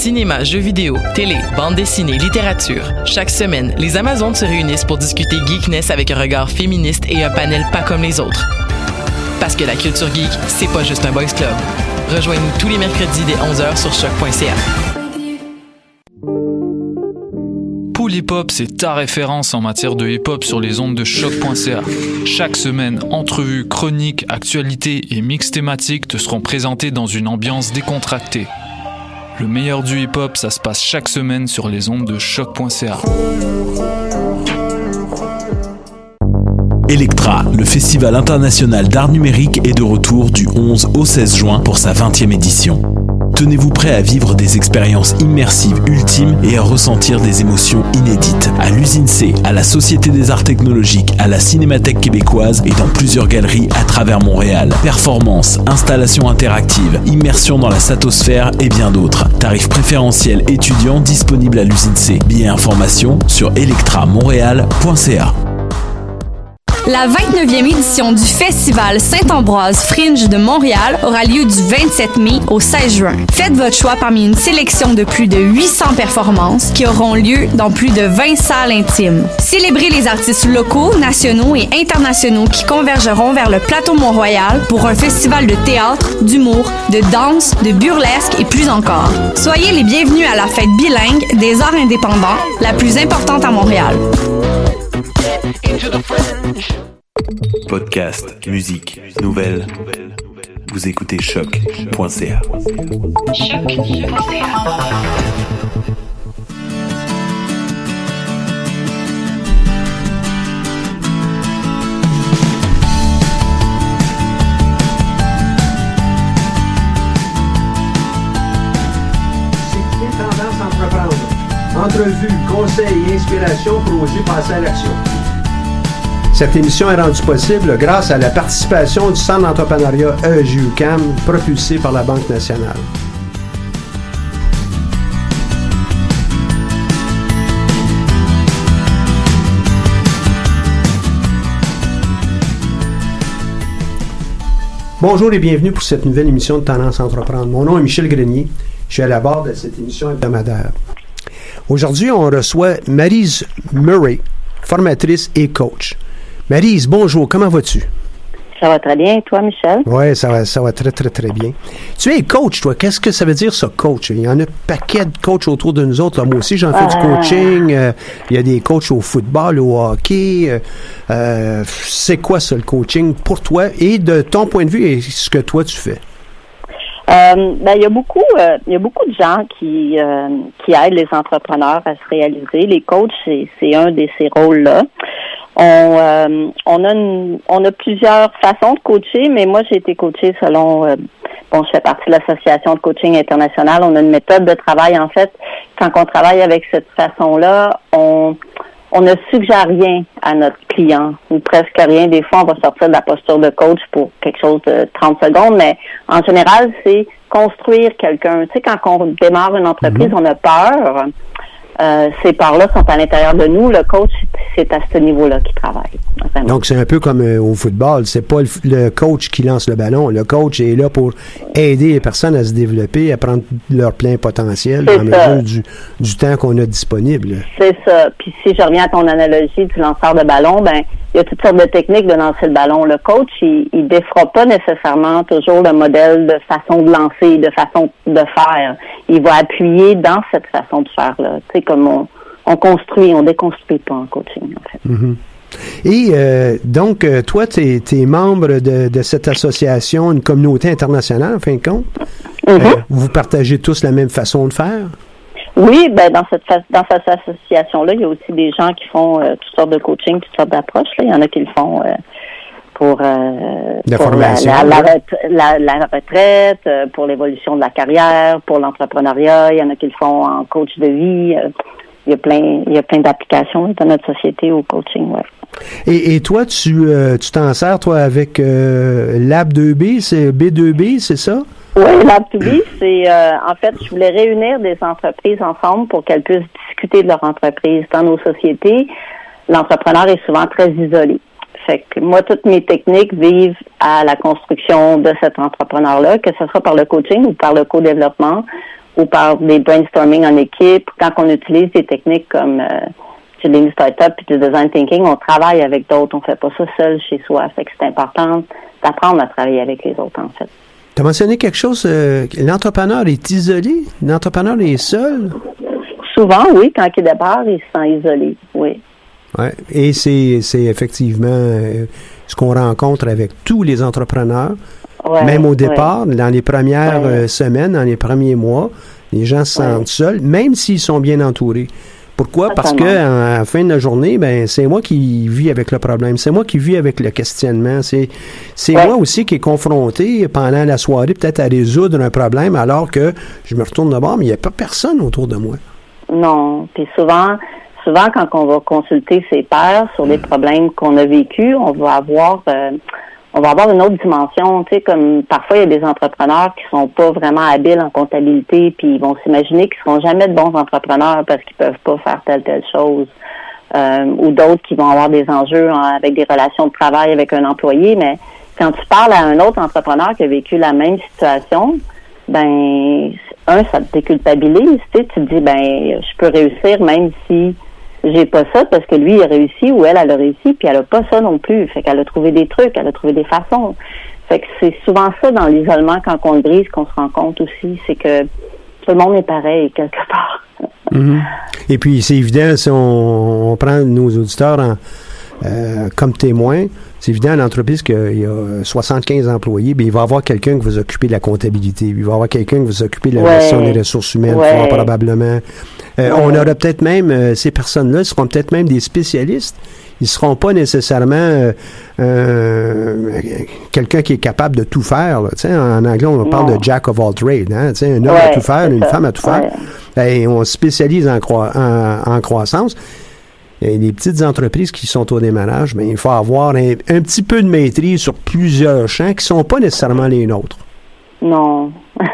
Cinéma, jeux vidéo, télé, bande dessinée, littérature. Chaque semaine, les Amazones se réunissent pour discuter geekness avec un regard féministe et un panel pas comme les autres. Parce que la culture geek, c'est pas juste un boys club. Rejoignez-nous tous les mercredis dès 11h sur choc.ca. Pool Hip Hop, c'est ta référence en matière de hip hop sur les ondes de choc.ca. Chaque semaine, entrevues, chroniques, actualités et mix thématiques te seront présentés dans une ambiance décontractée. Le meilleur du hip hop, ça se passe chaque semaine sur les ondes de choc.ca. Electra, le festival international d'art numérique, est de retour du 11 au 16 juin pour sa 20e édition. Tenez-vous prêt à vivre des expériences immersives ultimes et à ressentir des émotions inédites. À l'usine C, à la Société des Arts Technologiques, à la Cinémathèque québécoise et dans plusieurs galeries à travers Montréal. Performances, installations interactives, immersion dans la satosphère et bien d'autres. Tarifs préférentiels étudiants disponibles à l'usine C. Billets informations sur electramontréal.ca. La 29e édition du Festival Saint-Ambroise Fringe de Montréal aura lieu du 27 mai au 16 juin. Faites votre choix parmi une sélection de plus de 800 performances qui auront lieu dans plus de 20 salles intimes. Célébrez les artistes locaux, nationaux et internationaux qui convergeront vers le plateau Mont-Royal pour un festival de théâtre, d'humour, de danse, de burlesque et plus encore. Soyez les bienvenus à la fête bilingue des arts indépendants, la plus importante à Montréal. Podcast, musique, nouvelles. Vous écoutez choc.ca. C'est Tendance Entreprendre. Entrevue, conseils et inspiration pour oser passer à l'action. Cette émission est rendue possible grâce à la participation du Centre d'entrepreneuriat EJUCAM propulsé par la Banque nationale. Bonjour et bienvenue pour cette nouvelle émission de Tendance Entreprendre. Mon nom est Michel Grenier. Je suis à la barre de cette émission hebdomadaire. Aujourd'hui, on reçoit Marise Murray, formatrice et coach. Marise, bonjour, comment vas-tu? Ça va très bien, et toi, Michel? Oui, ça va, ça va très, très, très bien. Tu es coach, toi. Qu'est-ce que ça veut dire, ça, coach? Il y en a un paquet de coachs autour de nous autres. Là. Moi aussi, j'en fais du Ah. coaching. Euh, il y a des coachs au football, au hockey. Euh, euh, c'est quoi, ça, le coaching pour toi? Et de ton point de vue, et ce que toi, tu fais? Euh, ben, il y a beaucoup, euh, il y a beaucoup de gens qui euh, qui aident les entrepreneurs à se réaliser. Les coachs, c'est c'est un de ces rôles-là. On euh, on a une- on a plusieurs façons de coacher, mais moi j'ai été coachée selon euh, bon, je fais partie de l'association de coaching international. On a une méthode de travail en fait. Quand on travaille avec cette façon-là, on on ne suggère rien à notre client, ou presque rien. Des fois, on va sortir de la posture de coach pour quelque chose de 30 secondes, mais en général, c'est construire quelqu'un. Tu sais, quand on démarre une entreprise, on a peur. Euh, ces peurs-là sont à l'intérieur de nous. Le coach, c'est à ce niveau-là qu'il travaille. Vraiment. Donc, c'est un peu comme euh, au football. C'est pas le, le coach qui lance le ballon. Le coach est là pour aider les personnes à se développer, à prendre leur plein potentiel dans la mesure du, du temps qu'on a disponible. C'est ça. Puis si je reviens à ton analogie du lanceur de ballon, ben il y a toutes sortes de techniques de lancer le ballon. Le coach, il, il défera pas nécessairement toujours le modèle de façon de lancer, de façon de faire. Il va appuyer dans cette façon de faire là. Tu sais comme on, on construit, on déconstruit pas en coaching en fait. Mhm. Et euh, donc, euh, toi, tu es, membre de, de cette association, une communauté internationale, en fin de compte? Mhm. Euh, vous partagez tous la même façon de faire? Oui, ben dans cette dans cette association là, il y a aussi des gens qui font euh, toutes sortes de coaching, toutes sortes d'approches. Il y en a qui le font euh, pour, euh, La pour la, la, la- la retraite, pour l'évolution de la carrière, pour l'entrepreneuriat. Il y en a qui le font en coach de vie. il y a plein, il y a plein d'applications dans notre société au coaching. Ouais. Et, et toi, tu tu t'en sers, toi, avec Lab 2B, c'est B2B, c'est ça? Oui, Lab2B, c'est euh, en fait, je voulais réunir des entreprises ensemble pour qu'elles puissent discuter de leur entreprise. Dans nos sociétés, l'entrepreneur est souvent très isolé. Fait que moi, toutes mes techniques visent à la construction de cet entrepreneur-là, que ce soit par le coaching ou par le co-développement ou par des brainstorming en équipe. Quand on utilise des techniques comme euh, chez Lean Startup et du design thinking, on travaille avec d'autres. On fait pas ça seul chez soi. Fait que c'est important d'apprendre à travailler avec les autres, en fait. Tu as mentionné quelque chose, euh, l'entrepreneur est isolé, l'entrepreneur est seul? Souvent, oui, quand il débarque, il se sent isolé, oui. Ouais. Et c'est c'est effectivement euh, ce qu'on rencontre avec tous les entrepreneurs. Ouais, Même au ouais. départ, dans les premières euh, semaines, dans les premiers mois, les gens se sentent seuls, même s'ils sont bien entourés. Pourquoi? Parce que en- à la fin de la journée, ben c'est moi qui vis avec le problème, c'est moi qui vis avec le questionnement, c'est c'est Ouais. moi aussi qui est confronté pendant la soirée peut-être à résoudre un problème alors que je me retourne de bord, mais il n'y a pas personne autour de moi. Non. Puis souvent, souvent quand on va consulter ses pairs sur les problèmes qu'on a vécus, on va avoir euh, on va avoir une autre dimension, tu sais, comme parfois il y a des entrepreneurs qui sont pas vraiment habiles en comptabilité, puis ils vont s'imaginer qu'ils seront jamais de bons entrepreneurs parce qu'ils peuvent pas faire telle telle chose. Euh, ou d'autres qui vont avoir des enjeux avec des relations de travail avec un employé, mais quand tu parles à un autre entrepreneur qui a vécu la même situation, ben un, ça te déculpabilise, tu sais, tu te dis ben je peux réussir même si j'ai pas ça parce que lui il a réussi ou elle elle a réussi puis elle a pas ça non plus. Fait qu'elle a trouvé des trucs, elle a trouvé des façons. Fait que c'est souvent ça dans l'isolement quand on le brise qu'on se rend compte aussi, c'est que tout le monde est pareil quelque part. Et puis, c'est évident, si on, on prend nos auditeurs en, euh, comme témoins, c'est évident à l'entreprise qu'il y a 75 employés, bien, il va y avoir quelqu'un qui va s'occuper de la comptabilité, il va y avoir quelqu'un qui va s'occuper de la Ouais. gestion des ressources humaines, Ouais. probablement. Euh, On aura peut-être même, euh, ces personnes-là seront peut-être même des spécialistes. Ils seront pas nécessairement euh, quelqu'un qui est capable de tout faire. là. En anglais, on parle Non. de jack of all trades. Hein? Un homme à tout faire, une ça. femme à tout faire. Et on se spécialise en, croi- en, en croissance. Et les petites entreprises qui sont au démarrage, ben, il faut avoir un, un petit peu de maîtrise sur plusieurs champs qui sont pas nécessairement les nôtres. Non.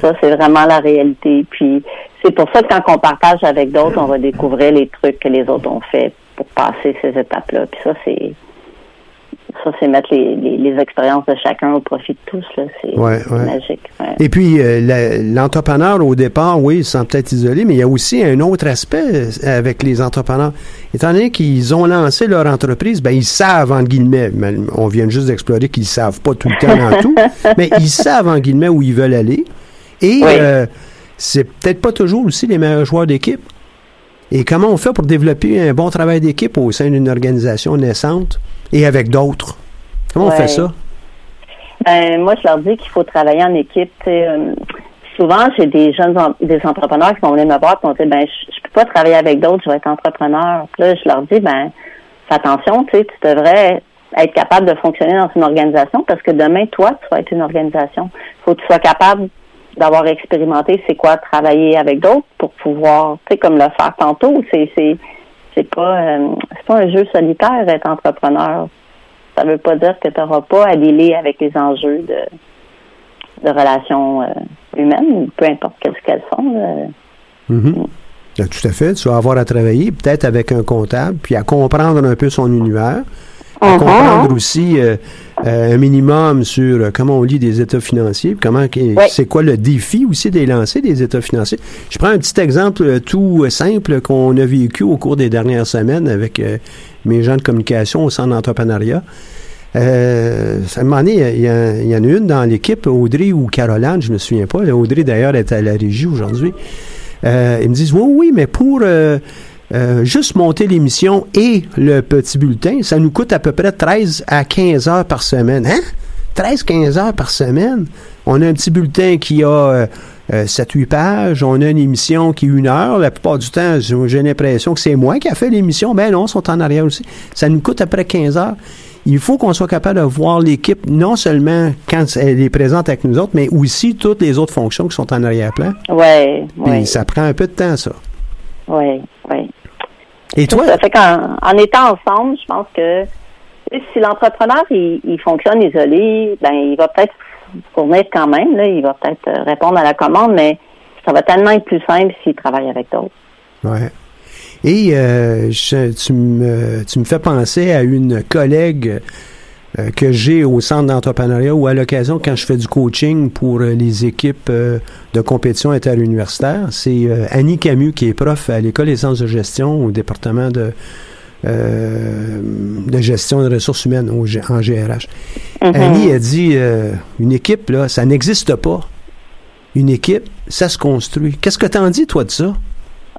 Ça, c'est vraiment la réalité. Puis c'est pour ça que quand on partage avec d'autres, on va découvrir les trucs que les autres ont fait pour passer ces étapes-là. Puis ça, c'est ça, c'est mettre les, les, les expériences de chacun au profit de tous. Là. C'est Ouais, c'est ouais. magique. ouais. Et puis, euh, l'entrepreneur, au départ, oui, il se sent peut-être isolé, mais il y a aussi un autre aspect euh, avec les entrepreneurs. Étant donné qu'ils ont lancé leur entreprise, ben, ils savent, entre guillemets, on vient juste d'explorer qu'ils savent pas tout le temps dans tout, mais ils savent, en guillemets, où ils veulent aller. Et Oui. euh, c'est peut-être pas toujours aussi les meilleurs joueurs d'équipe. Et comment on fait pour développer un bon travail d'équipe au sein d'une organisation naissante et avec d'autres? Comment on fait ça? Ben, moi, je leur dis qu'il faut travailler en équipe. euh, souvent, j'ai des jeunes en- des entrepreneurs qui vont venir me voir et vont dire ben, je, je peux pas travailler avec d'autres, je vais être entrepreneur. Puis là, je leur dis ben, fais attention, tu sais, tu devrais être capable de fonctionner dans une organisation parce que demain, toi, tu vas être une organisation. Il faut que tu sois capable d'avoir expérimenté c'est quoi travailler avec d'autres pour pouvoir, tu sais, comme le faire tantôt. C'est c'est c'est pas euh, c'est pas un jeu solitaire être entrepreneur. Ça veut pas dire que tu n'auras pas à dealer avec les enjeux de, de relations euh, humaines, peu importe qu'elles qu'elles sont. là. Mhm. Ben, Tout à fait. Tu vas avoir à travailler, peut-être avec un comptable, puis à comprendre un peu son univers, à Mhm. comprendre aussi euh, euh, un minimum sur euh, comment on lit des états financiers, comment c'est quoi le défi aussi des des états financiers. Je prends un petit exemple euh, tout simple qu'on a vécu au cours des dernières semaines avec mes gens de communication au centre d'entrepreneuriat. Euh, à un moment donné, il y, a- il y en a une dans l'équipe, Audrey ou Caroline, je me souviens pas. Audrey, d'ailleurs, est à la régie aujourd'hui. Euh, ils me disent, oui, oui, mais pour euh, euh, juste monter l'émission et le petit bulletin, ça nous coûte à peu près 13 à 15 heures par semaine. Hein? 13-15 heures par semaine. On a un petit bulletin qui a euh, euh, 7-8 pages. On a une émission qui est une heure. La plupart du temps, j'ai l'impression que c'est moi qui a fait l'émission. Ben non, ils sont en arrière aussi. Ça nous coûte à peu près 15 heures. il faut qu'on soit capable de voir l'équipe non seulement quand elle est présente avec nous autres, mais aussi toutes les autres fonctions qui sont en arrière-plan. Oui, oui. ça prend un peu de temps, ça. Oui, oui. Et toi? Ça fait qu'en en étant ensemble, je pense que si l'entrepreneur il, il fonctionne isolé, ben il va peut-être fournir quand même, là, il va peut-être euh, répondre à la commande, mais ça va tellement être plus simple s'il travaille avec d'autres. Ouais. Et euh, je- tu, me, tu me fais penser à une collègue euh, que j'ai au centre d'entrepreneuriat ou à l'occasion quand je fais du coaching pour euh, les équipes euh, de compétition interuniversitaire. C'est Annie Camus qui est prof à l'École des sciences de gestion au département de, euh, de gestion des ressources humaines au en GRH. Annie a dit une équipe, là, ça n'existe pas. Une équipe, ça se construit. Qu'est-ce que t'en dis, toi, de ça?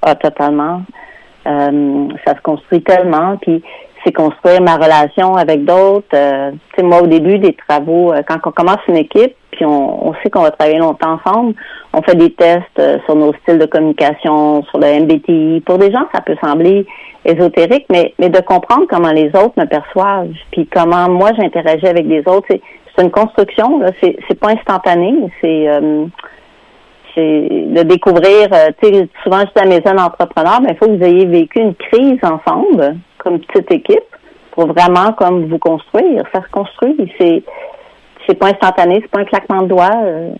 Ah, totalement. Euh, ça se construit tellement, puis c'est construire ma relation avec d'autres. Euh, tu sais, moi, au début des travaux, euh, quand on commence une équipe, puis on, on sait qu'on va travailler longtemps ensemble, on fait des tests euh, sur nos styles de communication, sur le MBTI. Pour des gens, ça peut sembler ésotérique, mais, mais de comprendre comment les autres me perçoivent, puis comment moi j'interagis avec les autres, c'est c'est une construction. Là, c'est c'est pas instantané, c'est euh, de découvrir, euh, tu sais, souvent je dis à mes jeunes entrepreneurs, mais il faut que vous ayez vécu une crise ensemble, petite équipe, pour vraiment comme vous construire. Ça se construit. C'est c'est pas instantané, c'est pas un claquement de doigts. Euh,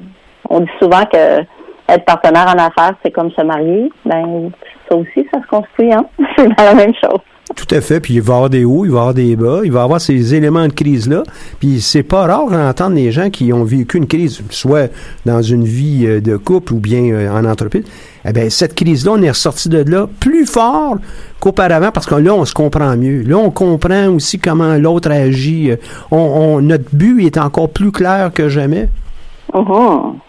on dit souvent que être partenaire en affaires, c'est comme se marier. Ben ça aussi, ça se construit, hein. C'est la même chose. Tout à fait. Puis il va y avoir des hauts, il va y avoir des bas, il va y avoir ces éléments de crise-là. Puis c'est pas rare d'entendre des gens qui ont vécu une crise, soit dans une vie euh, de couple ou bien euh, en entreprise. Eh bien, cette crise-là, on est ressorti de là plus fort qu'auparavant parce que là, on se comprend mieux. Là, on comprend aussi comment l'autre agit. Euh, On, on- notre but est encore plus clair que jamais. Mhm.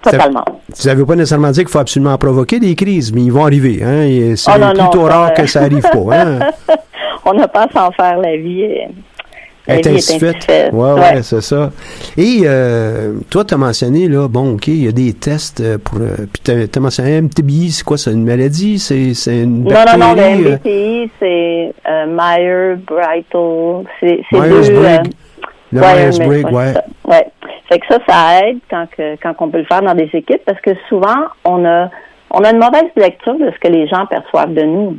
Totalement. Ça ne veut pas nécessairement dire qu'il faut absolument provoquer des crises, mais ils vont arriver. Hein? C'est Oh non, plutôt rare euh, que ça arrive pas. Hein? on n'a pas à s'en faire la vie. Est faite. Ouais, ouais, c'est ça. Et euh, toi, tu as mentionné, là, bon, OK, il y a des tests euh, pour. euh, puis tu as, mentionné MTBI, c'est quoi, c'est une maladie? C'est une Non, non, non, le MBTI, c'est euh, Meyer, Brightle, c'est. Myers-Briggs. Le Myers-Briggs, ouais. ça. Ouais. Fait que ça, ça aide quand, que, quand on peut le faire dans des équipes parce que souvent, on a, on a une mauvaise lecture de ce que les gens perçoivent de nous.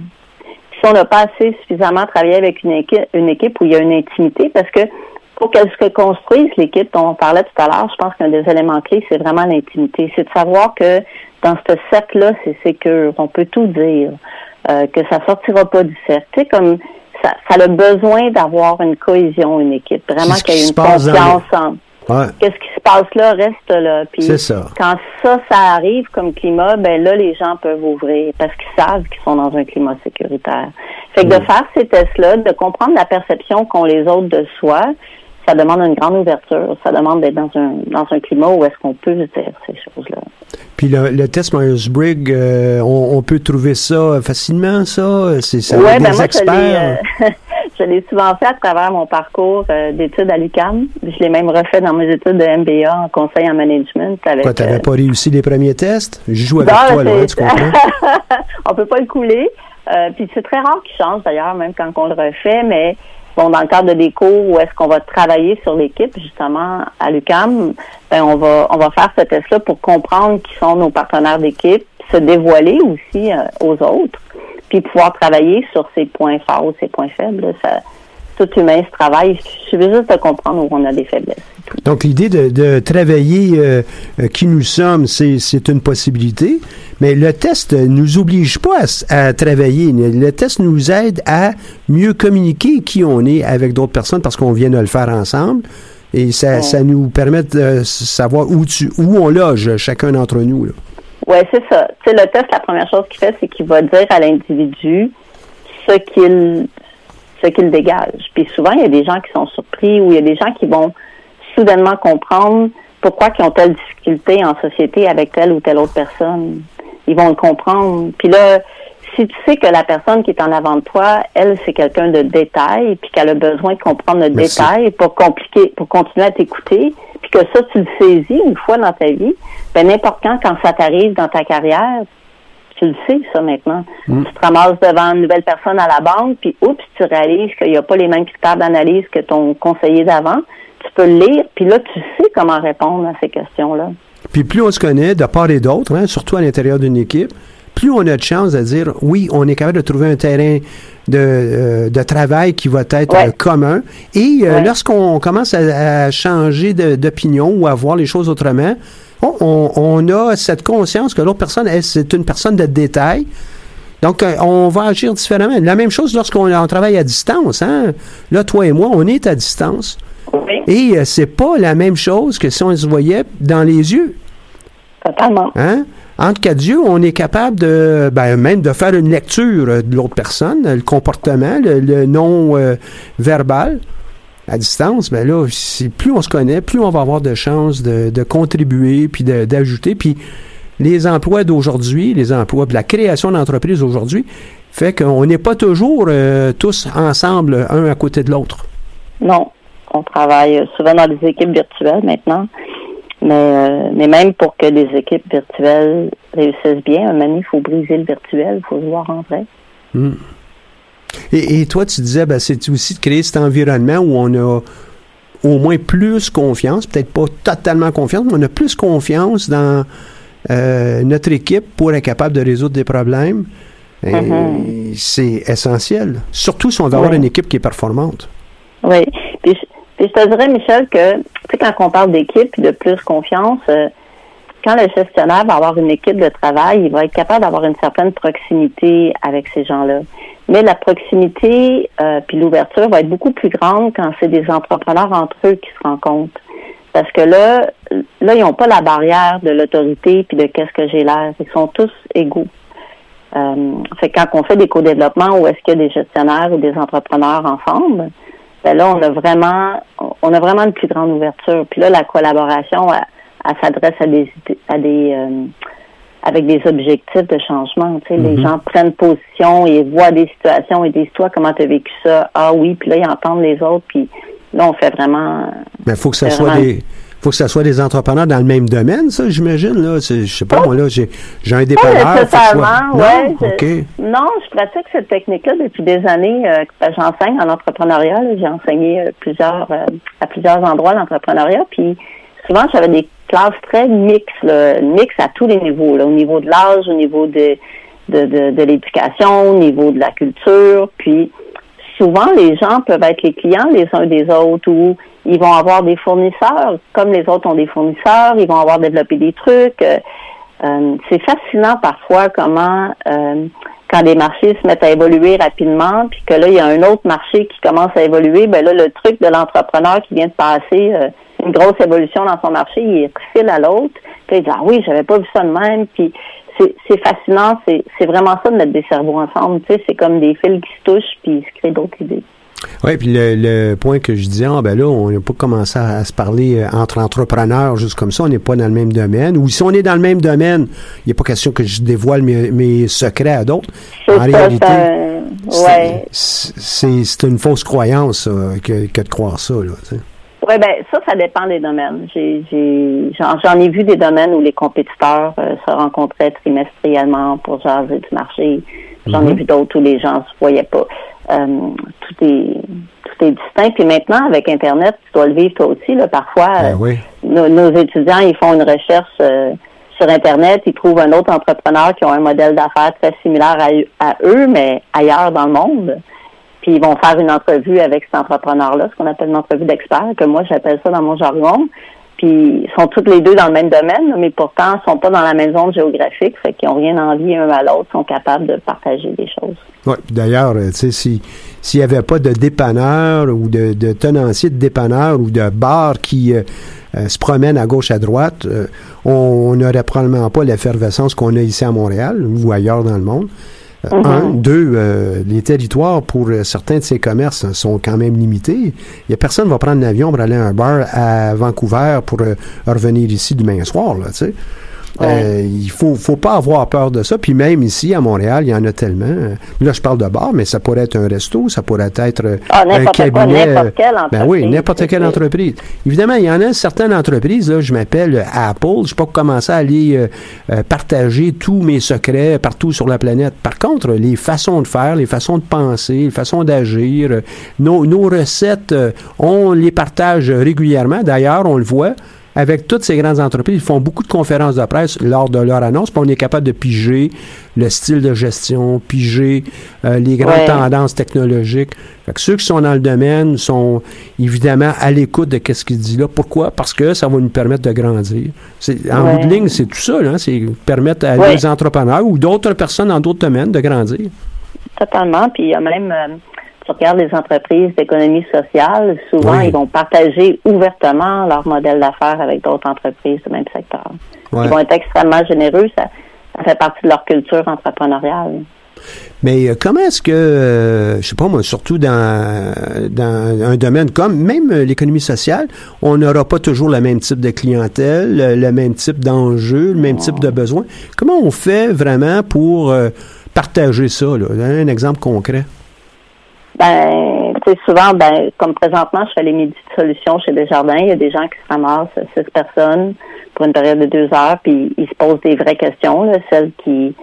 Si on n'a pas assez suffisamment travaillé avec une équipe, une équipe où il y a une intimité, parce que pour qu'elle se construise, l'équipe dont on parlait tout à l'heure, je pense qu'un des éléments clés, c'est vraiment l'intimité. C'est de savoir que dans ce cercle-là, c'est sécure. On peut tout dire. Euh, que ça sortira pas du cercle. Tu sais, comme ça, ça a besoin d'avoir une cohésion, une équipe. Vraiment qu'il y ait une confiance en Ouais. qu'est-ce qui se passe là reste là. Puis C'est ça. quand ça, ça arrive comme climat, ben là, les gens peuvent ouvrir parce qu'ils savent qu'ils sont dans un climat sécuritaire. Fait que de faire ces tests-là, de comprendre la perception qu'ont les autres de soi, ça demande une grande ouverture. Ça demande d'être dans un dans un climat où est-ce qu'on peut dire ces choses-là. Puis le, le test Myers-Briggs, euh, on, on peut trouver ça facilement, ça? C'est ça Ouais, ben des moi, je experts? je l'ai souvent fait à travers mon parcours euh, d'études à l'UQAM. Je l'ai même refait dans mes études de MBA en conseil en management. Avec, Quoi, t'avais euh, pas réussi les premiers tests? Je joue avec Non, toi, là, hein, tu comprends? on peut pas le couler. Euh, puis c'est très rare qu'il change d'ailleurs, même quand on le refait, mais bon, dans le cadre de des cours où est-ce qu'on va travailler sur l'équipe, justement, à l'UCAM, ben, on va on va faire ce test-là pour comprendre qui sont nos partenaires d'équipe, se dévoiler aussi euh, aux autres, puis pouvoir travailler sur ses points forts, ses points faibles. Ça, tout humain se travaille. Il suffit juste de comprendre où on a des faiblesses. Donc, l'idée de, de travailler euh, euh, qui nous sommes, c'est une possibilité, mais le test ne nous oblige pas à, à travailler. Le test nous aide à mieux communiquer qui on est avec d'autres personnes parce qu'on vient de le faire ensemble. Et ça, ça nous permet de savoir où, tu, où on loge chacun d'entre nous. Là. Oui, c'est ça. Tu sais, le test, la première chose qu'il fait, c'est qu'il va dire à l'individu ce qu'il ce qu'il dégage. Puis souvent, il y a des gens qui sont surpris ou il y a des gens qui vont soudainement comprendre pourquoi ils ont telle difficulté en société avec telle ou telle autre personne. Ils vont le comprendre. Puis là, si tu sais que la personne qui est en avant de toi, elle, c'est quelqu'un de détail, puis qu'elle a besoin de comprendre le Merci. détail pour compliquer, pour continuer à t'écouter, puis que ça, tu le saisis une fois dans ta vie, ben n'importe quand, quand ça t'arrive dans ta carrière, tu le sais, ça, maintenant. Mm. Tu te ramasses devant une nouvelle personne à la banque, puis oups, tu réalises qu'il n'y a pas les mêmes critères d'analyse que ton conseiller d'avant. Tu peux le lire, puis là, tu sais comment répondre à ces questions-là. Puis plus on se connaît de part et d'autre, hein, surtout à l'intérieur d'une équipe, plus on a de chance de dire oui, on est capable de trouver un terrain de, euh, de travail qui va être Ouais. euh, commun. Et euh, Ouais. lorsqu'on commence à, à changer d'opinion ou à voir les choses autrement, on, on- on a cette conscience que l'autre personne, c'est une personne de détail. Donc, on va agir différemment. La même chose lorsqu'on on travaille à distance. Hein? Là, toi et moi, on est à distance. Oui, Et c'est pas la même chose que si on se voyait dans les yeux. totalement. Hein? Entre quatre yeux, on est capable de, ben, même de faire une lecture de l'autre personne, le comportement, le, le non euh, verbal. À distance, ben là, plus on se connaît, plus on va avoir de chances de, de contribuer puis d'ajouter. Puis les emplois d'aujourd'hui, les emplois, puis la création d'entreprises aujourd'hui, fait qu'on n'est pas toujours euh, tous ensemble, un à côté de l'autre. Non, on travaille souvent dans des équipes virtuelles maintenant. Mais, euh, mais même pour que les équipes virtuelles réussissent bien, un moment il faut briser le virtuel, il faut se voir en vrai. Hmm. Et, et toi, tu disais, ben, c'est aussi de créer cet environnement où on a au moins plus confiance, peut-être pas totalement confiance, mais on a plus confiance dans euh, notre équipe pour être capable de résoudre des problèmes. Mhm. C'est essentiel. Surtout si on veut avoir une équipe qui est performante. Oui. Puis, puis je te dirais, Michel, que tu sais, quand on parle d'équipe et de plus confiance, euh, quand le gestionnaire va avoir une équipe de travail, il va être capable d'avoir une certaine proximité avec ces gens-là. Mais la proximité euh, puis l'ouverture va être beaucoup plus grande quand c'est des entrepreneurs entre eux qui se rencontrent. Parce que là, là, ils n'ont pas la barrière de l'autorité puis de qu'est-ce que j'ai l'air. Ils sont tous égaux. Euh, fait quand on fait des co-développements où est-ce qu'il y a des gestionnaires ou des entrepreneurs ensemble, ben là, on a vraiment, on a vraiment une plus grande ouverture. Puis là, la collaboration, elle, elle s'adresse à des, à des, euh, avec des objectifs de changement. Tu sais, les Mhm. gens prennent position et voient des situations et disent toi comment tu as vécu ça? Ah oui, puis là ils entendent les autres. Puis là, on fait vraiment. Mais il faut que ça soit vraiment- des. Faut que ça soit des entrepreneurs dans le même domaine, ça, j'imagine. Là. Je sais pas, moi, là, j'ai j'ai un dépanneur. ce nécessairement, ouais. Non? je- OK. Non, je pratique cette technique-là depuis des années. euh, que J'enseigne en entrepreneuriat. là. J'ai enseigné euh, plusieurs euh, à plusieurs endroits l'entrepreneuriat. Puis souvent, j'avais des classes très mixtes, là, mixtes à tous les niveaux, là, au niveau de l'âge, au niveau de de, de, de l'éducation, au niveau de la culture. Puis souvent, les gens peuvent être les clients les uns des autres ou ils vont avoir des fournisseurs, comme les autres ont des fournisseurs, ils vont avoir développé des trucs. euh, euh, c'est fascinant parfois comment euh, quand les marchés se mettent à évoluer rapidement, puis que là, il y a un autre marché qui commence à évoluer, ben là, le truc de l'entrepreneur qui vient de passer euh, une grosse évolution dans son marché, il file à l'autre, puis il dit Ah oui, j'avais pas vu ça de même, puis c'est fascinant, c'est vraiment ça de mettre des cerveaux ensemble, tu sais, c'est comme des fils qui se touchent, puis ils se créent d'autres idées. Oui, puis le, le point que je disais, ah, ben là, on n'a pas commencé à, à se parler euh, entre entrepreneurs juste comme ça, on n'est pas dans le même domaine. Ou si on est dans le même domaine, il n'y a pas question que je dévoile mes, mes secrets à d'autres. En ça, réalité, ouais. c'est une fausse croyance ça, que, que de croire ça. Là. Oui, ben ça, ça dépend des domaines. J'ai, j'ai, j'en, j'en ai vu des domaines où les compétiteurs euh, se rencontraient trimestriellement pour jaser du marché. J'en ai Mhm. vu d'autres où les gens se voyaient pas. Euh, tout est tout est distinct. Puis maintenant, avec Internet, tu dois le vivre toi aussi. Là, parfois, Ben euh, oui. nos, nos étudiants, ils font une recherche euh, sur Internet, ils trouvent un autre entrepreneur qui a un modèle d'affaires très similaire à, à eux, mais ailleurs dans le monde. Puis ils vont faire une entrevue avec cet entrepreneur-là, ce qu'on appelle une entrevue d'expert, que moi j'appelle ça dans mon jargon. Puis ils sont toutes les deux dans le même domaine, mais pourtant ils sont pas dans la même zone géographique, fait qu'ils ont rien envie un à l'autre, sont capables de partager des choses. Puis D'ailleurs, euh, tu sais, si s'il n'y avait pas de dépanneur ou de, de tenancier de dépanneur ou de bar qui euh, euh, se promène à gauche à droite, on n'aurait probablement pas l'effervescence qu'on a ici à Montréal ou ailleurs dans le monde. Mhm. Un, deux, euh, les territoires pour euh, certains de ces commerces sont quand même limités. Il y a personne qui va prendre l'avion pour aller à un bar à Vancouver pour euh, revenir ici demain soir, là, tu sais. Euh, il faut, faut pas avoir peur de ça. Puis même ici, à Montréal, il y en a tellement. Là, je parle de bar, mais ça pourrait être un resto, ça pourrait être euh, Ah, un quoi, cabinet. n'importe quelle Ben oui, n'importe quelle entreprise. Évidemment, il y en a certaines entreprises, là, je m'appelle Apple, je sais pas commencer à aller euh, partager tous mes secrets partout sur la planète. Par contre, les façons de faire, les façons de penser, les façons d'agir, nos, nos recettes, on les partage régulièrement. D'ailleurs, on le voit. Avec toutes ces grandes entreprises, ils font beaucoup de conférences de presse lors de leur annonce, puis on est capable de piger le style de gestion, piger euh, les grandes Ouais. tendances technologiques. Fait que ceux qui sont dans le domaine sont évidemment à l'écoute de ce qu'il dit là. Pourquoi? Parce que ça va nous permettre de grandir. En Ouais. bout de ligne, c'est tout ça. Là. C'est permettre à Ouais. des entrepreneurs ou d'autres personnes dans d'autres domaines de grandir. Totalement. Puis il y a même, euh, tu regardes les entreprises d'économie sociale, souvent Oui. ils vont partager ouvertement leur modèle d'affaires avec d'autres entreprises du même secteur. Ouais. Ils vont être extrêmement généreux. Ça, ça fait partie de leur culture entrepreneuriale. Mais euh, comment est-ce que, euh, je sais pas moi, surtout dans, dans un domaine comme même euh, l'économie sociale, on n'aura pas toujours le même type de clientèle, le, le même type d'enjeu, le même type de besoin. Comment on fait vraiment pour euh, partager ça? Là? Un exemple concret. Ben, tu sais, souvent, ben, comme présentement, je fais les midis de solutions chez Desjardins. Il y a des gens qui se ramassent, six personnes, pour une période de deux heures, puis ils se posent des vraies questions, là, celles qui,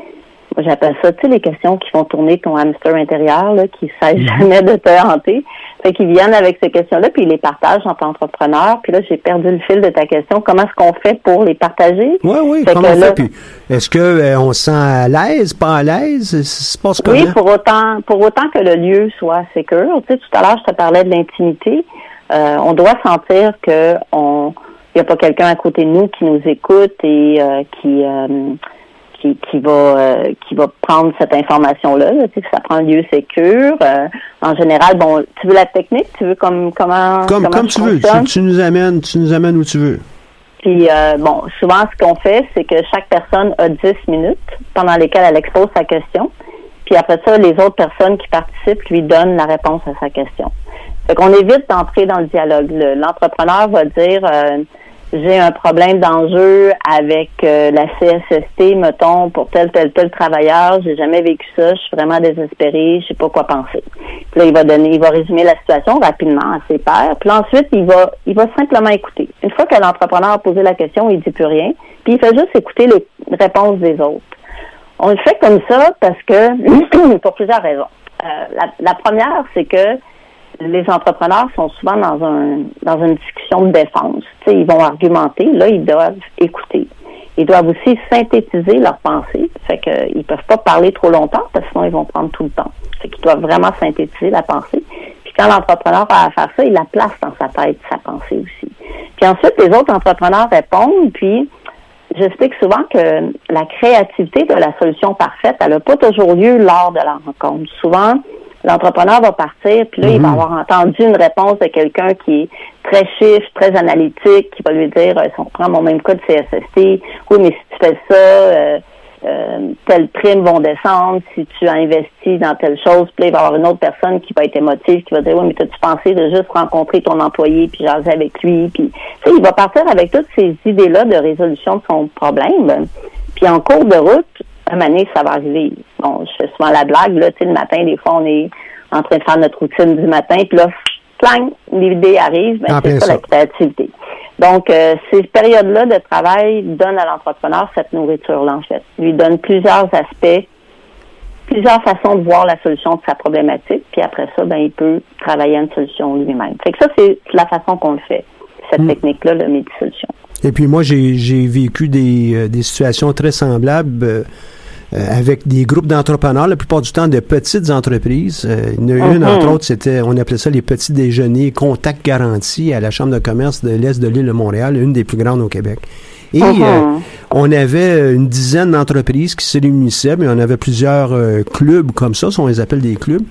j'appelle ça, tu sais, les questions qui font tourner ton hamster intérieur, là, qui ne cessent jamais de te hanter. Fait qu'ils viennent avec ces questions-là, puis ils les partagent entre entrepreneurs. Puis là, j'ai perdu le fil de ta question. Comment est-ce qu'on fait pour les partager? Oui, oui, Fait comment on là- fait? Puis, est-ce que euh, on se sent à l'aise, pas à l'aise? Se passe comment? Oui, pour autant, pour autant que le lieu soit sécure. Tu sais, tout à l'heure, je te parlais de l'intimité. Euh, on doit sentir que on, il n'y a pas quelqu'un à côté de nous qui nous écoute et euh, qui, euh, qui qui va euh, qui va prendre cette information-là. là. Tu sais, ça prend un lieu sécure. Euh, en général, bon, tu veux la technique, tu veux comme comment Comme, comment comme tu veux. Tu, nous amènes, tu nous amènes où tu veux. Puis euh, bon, souvent ce qu'on fait, c'est que chaque personne a 10 minutes pendant lesquelles elle expose sa question. Puis après ça, les autres personnes qui participent lui donnent la réponse à sa question. Fait qu'on évite d'entrer dans le dialogue. Le- L'entrepreneur va dire euh, j'ai un problème d'enjeu avec euh, la CSST, mettons, pour tel, tel, tel travailleur, j'ai jamais vécu ça, je suis vraiment désespéré, je sais pas quoi penser. Puis là, il va donner, il va résumer la situation rapidement à ses pairs. Puis ensuite, il va, il va simplement écouter. Une fois que l'entrepreneur a posé la question, il dit plus rien. Puis il fait juste écouter les réponses des autres. On le fait comme ça parce que, pour plusieurs raisons. Euh, la, la première, c'est que les entrepreneurs sont souvent dans un dans une discussion de défense. Ils vont argumenter, là, ils doivent écouter. Ils doivent aussi synthétiser leurs pensées. Fait que ils peuvent pas parler trop longtemps parce que sinon ils vont prendre tout le temps. Fait qu'ils doivent vraiment synthétiser la pensée. Puis quand l'entrepreneur a à faire ça, il la place dans sa tête, sa pensée aussi. Puis ensuite, les autres entrepreneurs répondent, puis j'explique souvent que la créativité de la solution parfaite, elle n'a pas toujours lieu lors de la rencontre. Souvent, l'entrepreneur va partir, puis là, il va avoir entendu une réponse de quelqu'un qui est très chiffre, très analytique, qui va lui dire, euh, si on prend mon même cas de CSST, oui, mais si tu fais ça, euh, euh, telles primes vont descendre, si tu as investi dans telle chose, puis là, il va y avoir une autre personne qui va être émotive, qui va dire, oui, mais t'as-tu pensé de juste rencontrer ton employé, puis jaser avec lui, puis, tu sais, il va partir avec toutes ces idées-là de résolution de son problème. Puis en cours de route, un moment donné, ça va arriver. Bon, je fais souvent la blague, là, tu sais, le matin, des fois, on est en train de faire notre routine du matin, puis là, clang, l'idée arrive, ben, En plein c'est ça, ça. la créativité. Donc, euh, ces périodes-là de travail donnent à l'entrepreneur cette nourriture-là, en fait. Lui donne plusieurs aspects, plusieurs façons de voir la solution de sa problématique, puis après ça, ben, il peut travailler à une solution lui-même. Fait que ça, c'est la façon qu'on le fait, cette Mm. technique-là, le midi-solution. Et puis moi, j'ai vécu des, euh, des situations très semblables euh, avec des groupes d'entrepreneurs, la plupart du temps de petites entreprises. Euh, il y en a une, Mhm. entre autres, c'était, on appelait ça les petits déjeuners contact garanti à la Chambre de commerce de l'Est de l'île de Montréal, une des plus grandes au Québec. Et Mhm. euh, on avait une dizaine d'entreprises qui se réunissaient, mais on avait plusieurs euh, clubs comme ça, si on les appelle des clubs.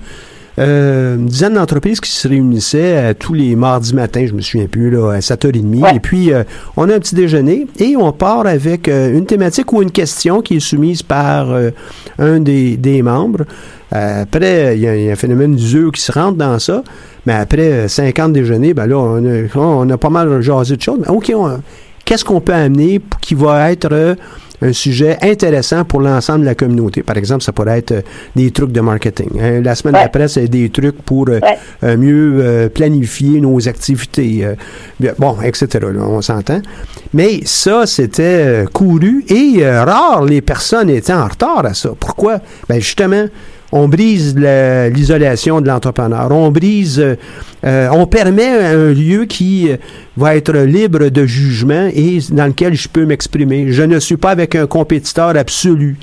Euh, une dizaine d'entreprises qui se réunissaient euh, tous les mardis matins, je me souviens plus, là, à 7h30. Ouais. Et puis, euh, on a un petit déjeuner et on part avec euh, une thématique ou une question qui est soumise par un des, des membres. Après, il y, a- il y a un phénomène d'usure qui se rentre dans ça. Mais après euh, 50 déjeuners, ben là, on a, on a pas mal jasé de choses. Mais OK, qu'est-ce qu'on peut amener qui va être un sujet intéressant pour l'ensemble de la communauté. Par exemple, ça pourrait être euh, des trucs de marketing. Hein. La semaine d'après, c'est des trucs pour euh, euh, mieux planifier nos activités. bon, etc. on s'entend. Mais ça, c'était couru et rare les personnes étaient en retard à ça. Pourquoi? Ben justement, on brise l'isolation de l'entrepreneur. On brise, euh, on permet un lieu qui euh, va être libre de jugement et dans lequel je peux m'exprimer. Je ne suis pas avec un compétiteur absolu.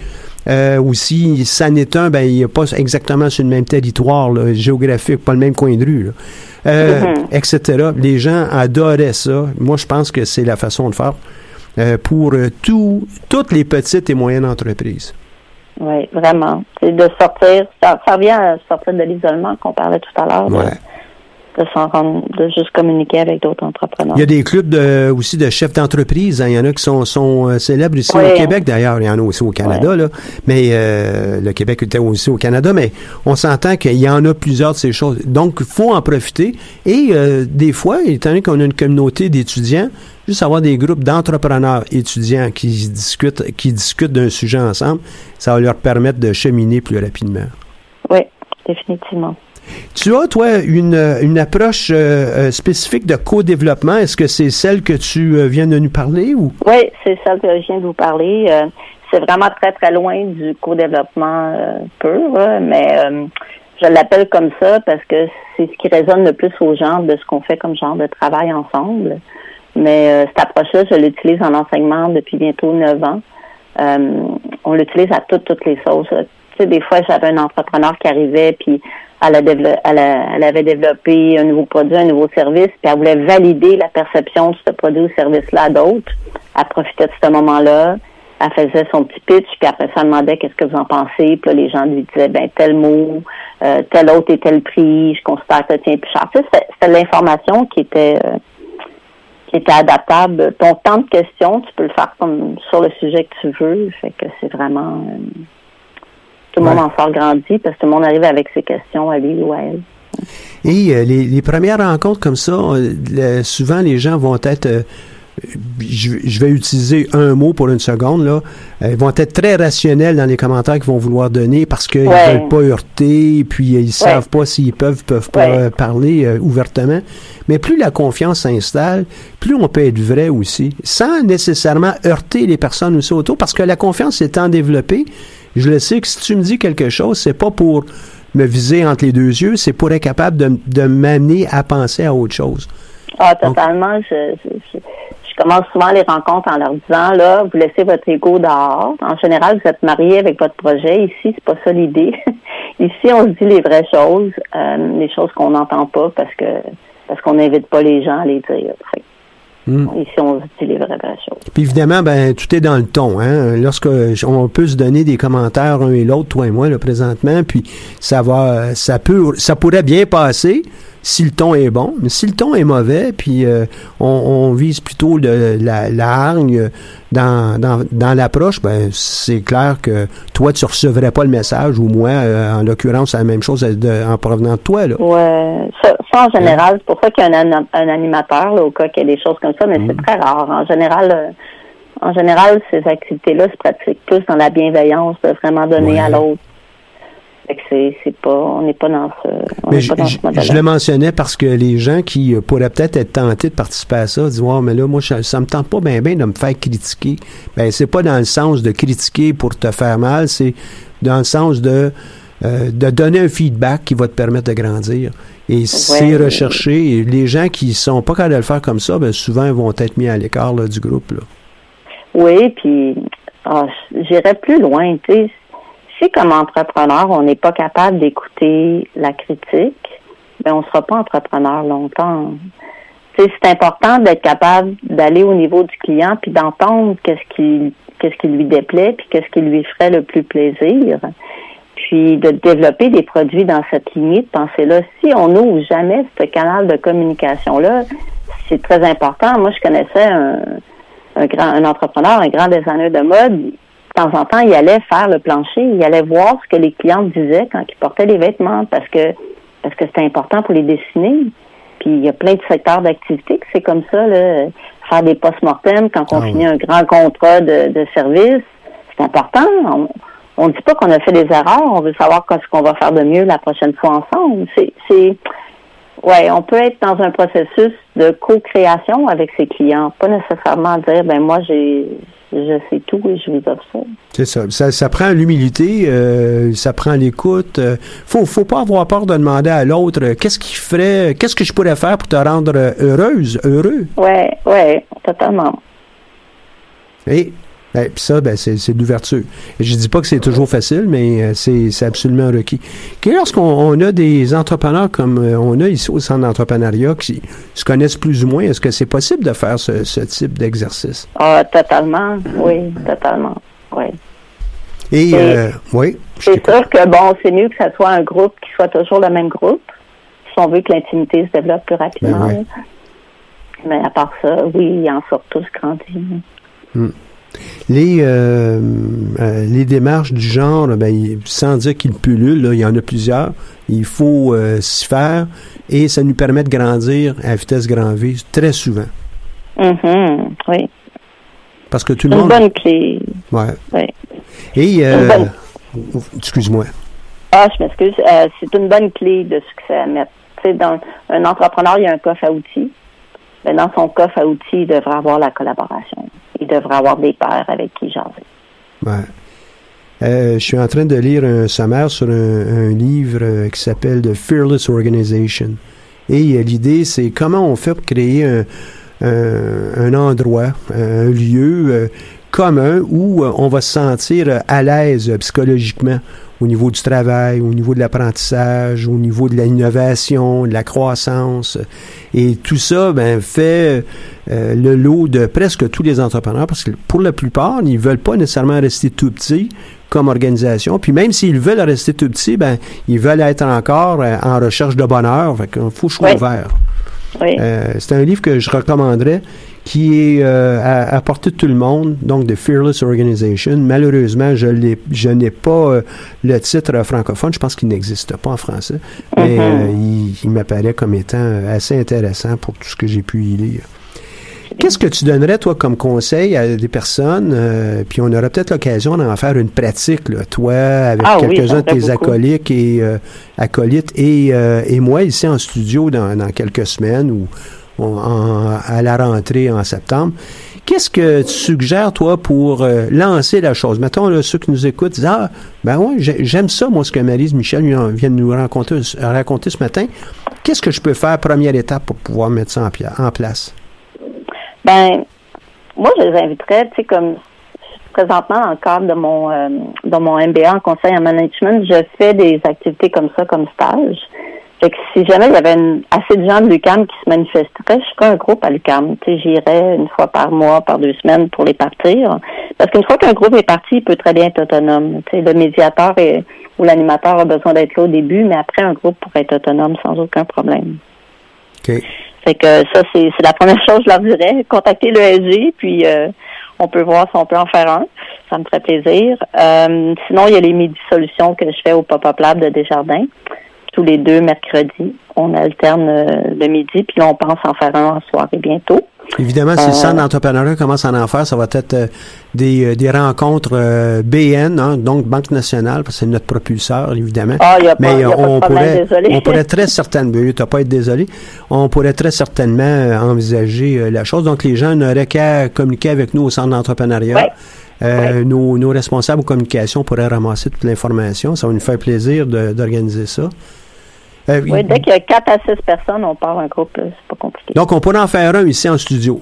Euh, ou si ça n'est un, ben, il n'est pas exactement sur le même territoire géographique, pas le même coin de rue, mm-hmm. etc. Les gens adoraient ça. Moi, je pense que c'est la façon de faire pour tout, toutes les petites et moyennes entreprises. Oui, vraiment. C'est de sortir, ça, ça revient à sortir de l'isolement qu'on parlait tout à l'heure. Ouais. De, de, juste communiquer avec d'autres entrepreneurs. Il y a des clubs de, aussi de chefs d'entreprise. Hein. Il y en a qui sont, sont euh, célèbres ici au Québec, d'ailleurs. Il y en a aussi au Canada, là. Mais euh, le Québec était aussi au Canada. Mais on s'entend qu'il y en a plusieurs de ces choses. Donc, il faut en profiter. Et euh, des fois, étant donné qu'on a une communauté d'étudiants, juste avoir des groupes d'entrepreneurs étudiants qui discutent, qui discutent d'un sujet ensemble, ça va leur permettre de cheminer plus rapidement. Oui, définitivement. Tu as, toi, une, une approche euh, euh, spécifique de co-développement? Est-ce que c'est celle que tu euh, viens de nous parler ou? Oui, c'est celle que je viens de vous parler. c'est vraiment très, très loin du co-développement pur, mais je l'appelle comme ça parce que c'est ce qui résonne le plus aux gens de ce qu'on fait comme genre de travail ensemble. Mais cette approche-là, je l'utilise en enseignement depuis bientôt neuf ans. On l'utilise à toutes, toutes les sauces. Tu sais, des fois, j'avais un entrepreneur qui arrivait, puis elle, avait développé un nouveau produit, un nouveau service, puis elle voulait valider la perception de ce produit ou service-là à d'autres. Elle profitait de ce moment-là. Elle faisait son petit pitch, puis après ça, demandait qu'est-ce que vous en pensez. Puis là, les gens lui disaient, ben tel mot, euh, tel autre et tel prix, je considère que ça tient plus cher. C'était l'information qui était était adaptable. Ton temps de questions, tu peux le faire comme sur le sujet que tu veux. Fait que c'est vraiment euh, tout le monde en sort grandi parce que tout le monde arrive avec ses questions à lui ou à elle. Et euh, les, premières rencontres comme ça, euh, souvent les gens vont être je, vais utiliser un mot pour une seconde, là, ils euh, vont être très rationnels dans les commentaires qu'ils vont vouloir donner parce qu'ils ne veulent pas heurter, puis ils ne savent pas s'ils peuvent, peuvent pas euh, parler euh, ouvertement. Mais plus la confiance s'installe, plus on peut être vrai aussi, sans nécessairement heurter les personnes aussi autour, parce que la confiance étant développée, je le sais que si tu me dis quelque chose, c'est pas pour me viser entre les deux yeux, c'est pour être capable de, de m'amener à penser à autre chose. Ah, totalement. je, je commence souvent les rencontres en leur disant, là, vous laissez votre ego dehors. En général, vous êtes marié avec votre projet. Ici, c'est pas ça l'idée. Ici, on se dit les vraies choses, euh, les choses qu'on n'entend pas parce que parce qu'on n'invite pas les gens à les dire. Hmm. Ici, on se dit les vraies, vraies choses. Puis évidemment, ben tout est dans le ton. Hein? Lorsque on peut se donner des commentaires un et l'autre, toi et moi, là, présentement, puis ça va, ça peut, ça pourrait bien passer si le ton est bon. Mais si le ton est mauvais, puis euh, on, vise plutôt le, la, hargne dans, dans, l'approche, ben c'est clair que toi, tu recevrais pas le message, ou moi, euh, en l'occurrence, c'est la même chose en provenant de toi. Là. Ouais, ça, en général, c'est pour ça qu'il y a un, animateur, au cas qu'il y a des choses comme ça, mais c'est mm. très rare. En général, euh, en général, ces activités-là se pratiquent plus dans la bienveillance, de vraiment donner à l'autre c'est pas, on n'est pas dans ce, on mais je, je, le mentionnais parce que les gens qui euh, pourraient peut-être être tentés de participer à ça disent, ouais, mais là, moi, ça me tente pas bien, bien de me faire critiquer. Ben, c'est pas dans le sens de critiquer pour te faire mal, c'est dans le sens de, euh, de donner un feedback qui va te permettre de grandir. Et c'est recherché. les gens qui sont pas capables de le faire comme ça, ben, souvent, ils vont être mis à l'écart du groupe. Là. Oui, puis ah, j'irais plus loin. Tu sais, si comme entrepreneur, on n'est pas capable d'écouter la critique, ben on ne sera pas entrepreneur longtemps. c'est important d'être capable d'aller au niveau du client puis d'entendre qu'est-ce qui qu'est-ce qui lui déplaît puis qu'est-ce qui lui ferait le plus plaisir. Puis de développer des produits dans cette limite, pensez-là. Si on n'ouvre jamais ce canal de communication-là, c'est très important. Moi, je connaissais un, un grand un entrepreneur, un grand designer de mode de temps en temps, il allait faire le plancher, il allait voir ce que les clients disaient quand ils portaient les vêtements parce que parce que c'était important pour les dessiner. Puis il y a plein de secteurs d'activité que c'est comme ça. Là. faire des post-mortem quand on Ah finit un grand contrat de, de service. C'est important. On ne dit pas qu'on a fait des erreurs. On veut savoir ce qu'on va faire de mieux la prochaine fois ensemble. C'est, c'est, ouais, on peut être dans un processus de co-création avec ses clients, pas nécessairement dire, ben moi j'ai, je sais tout et je vous ça. C'est ça. ça. ça prend l'humilité, euh, ça prend l'écoute. Euh, faut, faut pas avoir peur de demander à l'autre euh, qu'est-ce qu'il ferait, qu'est-ce que je pourrais faire pour te rendre euh, heureuse, heureux? Ouais, ouais, totalement. Et puis ça, ben, c'est, l'ouverture. Je dis pas que c'est toujours facile, mais euh, c'est, absolument requis. Que lorsqu'on on a des entrepreneurs comme euh, on a ici au centre d'entrepreneuriat qui se connaissent plus ou moins, est-ce que c'est possible de faire ce, ce type d'exercice? Ah, totalement, oui, totalement, oui. Et, Et- euh, oui. C'est sûr que bon, c'est mieux que ça soit un groupe qui soit toujours le même groupe, si on veut que l'intimité se développe plus rapidement. Ben ouais. Mais à part ça, oui, ils en sortent tous grandis. Les, euh, euh, les démarches du genre, ben, sans dire qu'ils pullulent, là, il y en a plusieurs. Il faut euh, s'y faire et ça nous permet de grandir à vitesse grand V très souvent. Mhm, oui. Parce que tout C'est le une monde. bonne clé. Ouais. Oui. Et, euh, Une excuse-moi. Ah, je m'excuse. C'est une bonne clé de succès à mettre. Tu sais, dans un entrepreneur, il y a un coffre à outils. Mais dans son coffre à outils, il devrait avoir la collaboration. Il devrait avoir des pairs avec qui jaser. Ouais. Euh, je suis en train de lire un sommaire sur un, livre euh, qui s'appelle The Fearless Organization. Et euh, l'idée, c'est comment on fait pour créer un, un- endroit, un lieu commun où on va se sentir à l'aise psychologiquement au niveau du travail, au niveau de l'apprentissage, au niveau de l'innovation, de la croissance. Et tout ça ben, fait euh, le lot de presque tous les entrepreneurs parce que pour la plupart, ils veulent pas nécessairement rester tout petits comme organisation. Puis même s'ils veulent rester tout petits, ben, ils veulent être encore euh, en recherche de bonheur. Fait qu'il faut sois Oui. ouvert. Oui. Euh, c'est un livre que je recommanderais qui est euh, à, à portée de tout le monde, donc de Fearless Organization. Malheureusement, je, je n'ai pas euh, le titre francophone. Je pense qu'il n'existe pas en français. Mais Mhm. euh, il, il m'apparaît comme étant euh, assez intéressant pour tout ce que j'ai pu y lire. Qu'est-ce que tu donnerais, toi, comme conseil à des personnes, euh, puis on aura peut-être l'occasion d'en faire une pratique, là, toi, avec Ah oui, quelques-uns de tes beaucoup. acolytes et, euh, acolytes et, euh, et moi ici en studio dans, dans quelques semaines ou à la rentrée en septembre. Qu'est-ce que tu suggères, toi, pour euh, lancer la chose? Mettons, là, ceux qui nous écoutent disent Ah, ben j'ai- j'aime ça, moi, ce que Marise Michel vient de nous raconter, raconter ce matin. Qu'est-ce que je peux faire, première étape, pour pouvoir mettre ça en, place? Ben, moi, je les inviterais, tu sais, comme présentement, dans cadre de mon, euh, de mon MBA en conseil en management, je fais des activités comme ça, comme stage. Fait que si jamais il y avait une- assez de gens de l'UCAM qui se manifesteraient, je ferais un groupe à l'UCAM. J'irais une fois par mois, par deux semaines pour les partir. Parce qu'une fois qu'un groupe est parti, il peut très bien être autonome. Le médiateur est- ou l'animateur a besoin d'être là au début, mais après, un groupe pourrait être autonome sans aucun problème. OK. Fait que ça, c'est la première chose que je leur dirais. Contacter l'ESG, puis euh, on peut voir si on peut en faire un. Ça me ferait plaisir. Euh, sinon, il y a les midi solutions que je fais au Pop-Up Lab de Desjardins. Tous les deux mercredis. On alterne euh, le midi, puis là, on pense en faire un en soirée bientôt. Évidemment, si le Euh, centre d'entrepreneuriat commence à en faire, ça va être euh, des, euh, des rencontres euh, BN, hein, donc Banque nationale, parce que c'est notre propulseur, évidemment. Ah, il n'y a pas, Mais y a euh, pas de on, problème, pourrait, on pourrait très certainement, tu n'as pas à être désolé, on pourrait très certainement euh, envisager euh, la chose. Donc, les gens n'auraient qu'à communiquer avec nous au centre d'entrepreneuriat. Ouais. Euh, nos, nos responsables aux communications pourraient ramasser toute l'information. Ça va nous faire plaisir d'organiser ça. Euh, Oui, dès qu'il y a 4 à 6 personnes, on part un groupe. là, C'est pas compliqué. donc, on pourrait en faire un ici en studio.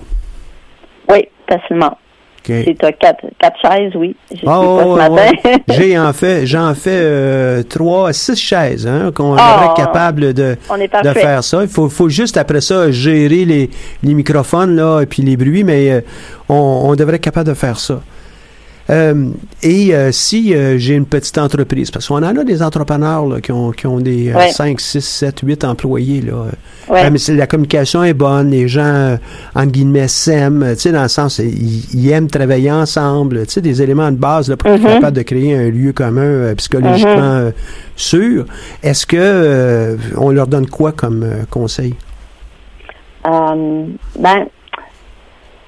Oui, facilement. OK. Si tu as 4, chaises, oui. J'ai Ah, ça ouais, ce ouais. J'ai en fait, j'en fais euh, trois, six chaises, hein, qu'on Ah, devrait être capable de, on est de faire ça. Il faut, faut juste après ça gérer les, les microphones là et puis les bruits, mais euh, on, on devrait être capable de faire ça. Euh, et euh, si euh, j'ai une petite entreprise, parce qu'on en a des entrepreneurs là, qui, ont, qui ont des euh, Ouais. 5, 6, 7, 8 employés. Là. Ouais. Mais c'est- la communication est bonne, les gens, entre guillemets, s'aiment, tu sais, dans le sens, ils, ils aiment travailler ensemble, tu sais, des éléments de base là, pour être Mhm. capable de créer un lieu commun euh, psychologiquement Mhm. euh, sûr. Est-ce que euh, on leur donne quoi comme conseil? Ben,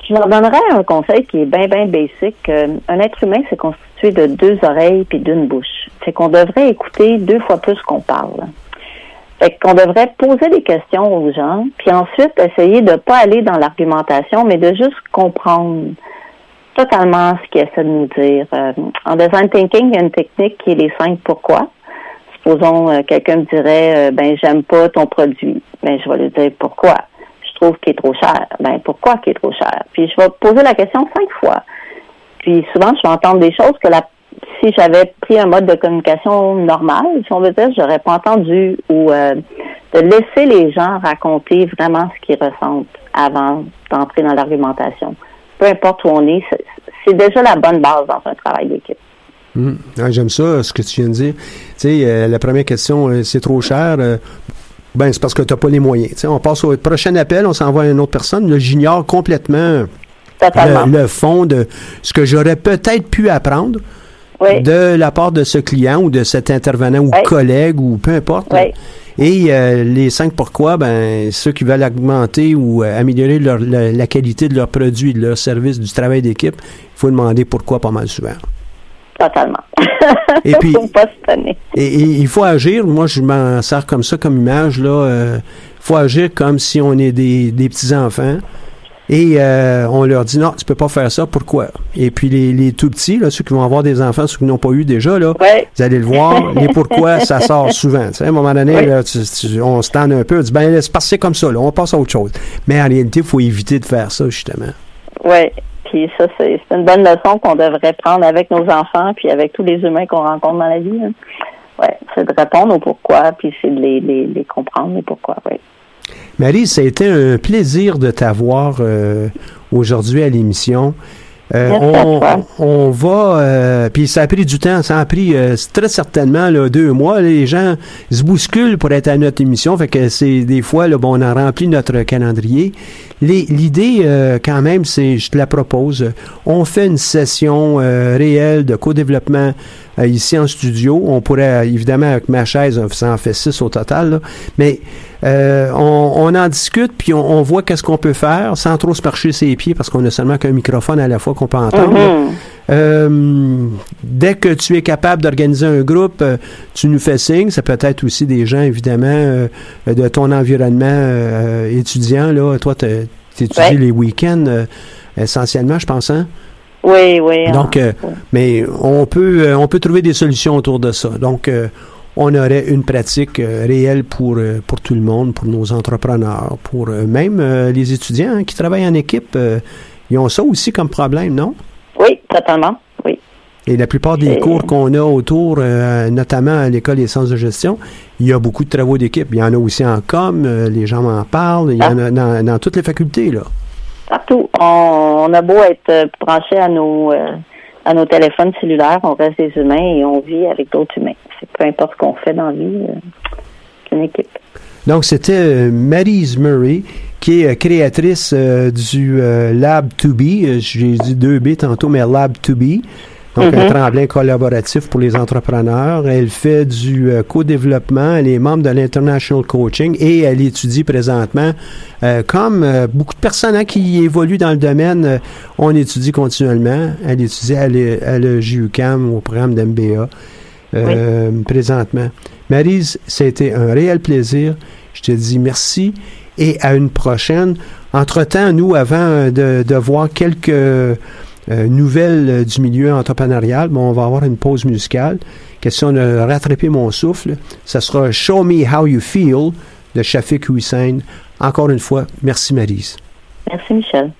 Je leur donnerais un conseil qui est bien, bien basic. Euh, un être humain, c'est constitué de deux oreilles puis d'une bouche. C'est qu'on devrait écouter deux fois plus qu'on parle. Fait qu'on devrait poser des questions aux gens, puis ensuite essayer de pas aller dans l'argumentation, mais de juste comprendre totalement ce qu'ils essaient de nous dire. Euh, en design thinking, il y a une technique qui est les cinq pourquoi. Supposons euh, quelqu'un me dirait ben j'aime pas ton produit. Ben je vais lui dire pourquoi trouve qu'il est trop cher. Ben pourquoi qu'il est trop cher? Puis je vais poser la question cinq fois. Puis souvent, je vais entendre des choses que la si j'avais pris un mode de communication normal, si on veut dire, j'aurais pas entendu ou euh, de laisser les gens raconter vraiment ce qu'ils ressentent avant d'entrer dans l'argumentation. Peu importe où on est, c'est déjà la bonne base dans un travail d'équipe. Hum. J'aime ça, ce que tu viens de dire. Tu sais, euh, la première question, euh, c'est trop cher. Ben, c'est parce que tu n'as pas les moyens. on passe au prochain appel, on s'envoie à une autre personne. Là, j'ignore complètement le, fond de ce que j'aurais peut-être pu apprendre de la part de ce client ou de cet intervenant ou collègue ou peu importe. Et euh, les cinq pourquoi, ben, ceux qui veulent augmenter ou euh, améliorer la, qualité de leurs produits, de leur service, du travail d'équipe, il faut demander pourquoi pas mal souvent. Totalement. Et puis, Et, il faut agir. Moi, je m'en sers comme ça, comme image. Il euh, faut agir comme si on est des, petits-enfants. Et euh, on leur dit non, tu peux pas faire ça, pourquoi? Et puis les, tout petits, là, ceux qui vont avoir des enfants, ceux qui n'ont pas eu déjà, là, vous allez le voir, les pourquoi, ça sort souvent. à un moment donné, on se tend un peu, on dit ben laisse passer comme ça, là, on passe à autre chose. Mais en réalité, il faut éviter de faire ça, justement. Oui, puis ça, c'est une bonne leçon qu'on devrait prendre avec nos enfants, puis avec tous les humains qu'on rencontre dans la vie. Ouais, c'est de répondre au pourquoi, puis c'est de les, les, comprendre, les pourquoi. Marie, ça a été un plaisir de t'avoir euh, aujourd'hui à l'émission. Euh, on, on, va, euh, puis ça a pris du temps, ça a pris euh, très certainement là, deux mois. les gens se bousculent pour être à notre émission, fait que c'est des fois, là, bon, on a rempli notre calendrier. L'idée, quand même, c'est, je te la propose, on fait une session réelle de co-développement ici en studio. On pourrait, évidemment, avec ma chaise, ça en fait six au total, mais euh, on, en discute, puis on, voit qu'est-ce qu'on peut faire sans trop se marcher ses pieds parce qu'on a seulement qu'un microphone à la fois qu'on peut entendre. Mm-hmm. Euh, dès que tu es capable d'organiser un groupe, euh, tu nous fais signe. Ça peut être aussi des gens, évidemment, de ton environnement étudiant. Là. Toi, tu étudies les week-ends essentiellement, je pense, hein? Oui, oui. Donc, mais on peut, on peut trouver des solutions autour de ça. Donc, on aurait une pratique euh, réelle pour, euh, pour tout le monde, pour nos entrepreneurs, pour euh, même les étudiants hein, qui travaillent en équipe. ils ont ça aussi comme problème, non? Oui, totalement. Oui. Et la plupart des cours qu'on a autour, notamment à l'école des sciences de gestion, il y a beaucoup de travaux d'équipe. Il y en a aussi en com, les gens m'en parlent, il y en a dans, dans, toutes les facultés, là. Partout. On, a beau être branché à nos à nos téléphones cellulaires, on reste des humains et on vit avec d'autres humains. C'est peu importe ce qu'on fait dans la vie, euh, c'est une équipe. Donc, c'était euh, Maryse Murray, qui est euh, créatrice du Lab 2B. J'ai dit 2B tantôt, mais Lab 2B. Donc, un mhm. tremplin collaboratif pour les entrepreneurs. Elle fait du euh, co-développement. Elle est membre de l'International Coaching et elle étudie présentement, euh, comme euh, beaucoup de personnes hein, qui évoluent dans le domaine, on étudie continuellement. Elle étudie à l'EJUCAM au programme d'MBA présentement. Marise, c'était un réel plaisir. Je te dis merci et à une prochaine. Entre-temps, nous, avant de, de voir quelques euh, nouvelle euh, du milieu entrepreneurial, bon, on va avoir une pause musicale. Question de rattraper mon souffle. Ça sera Show Me How You Feel de Shafik Hussein. Encore une fois, merci Marise. Merci Michel.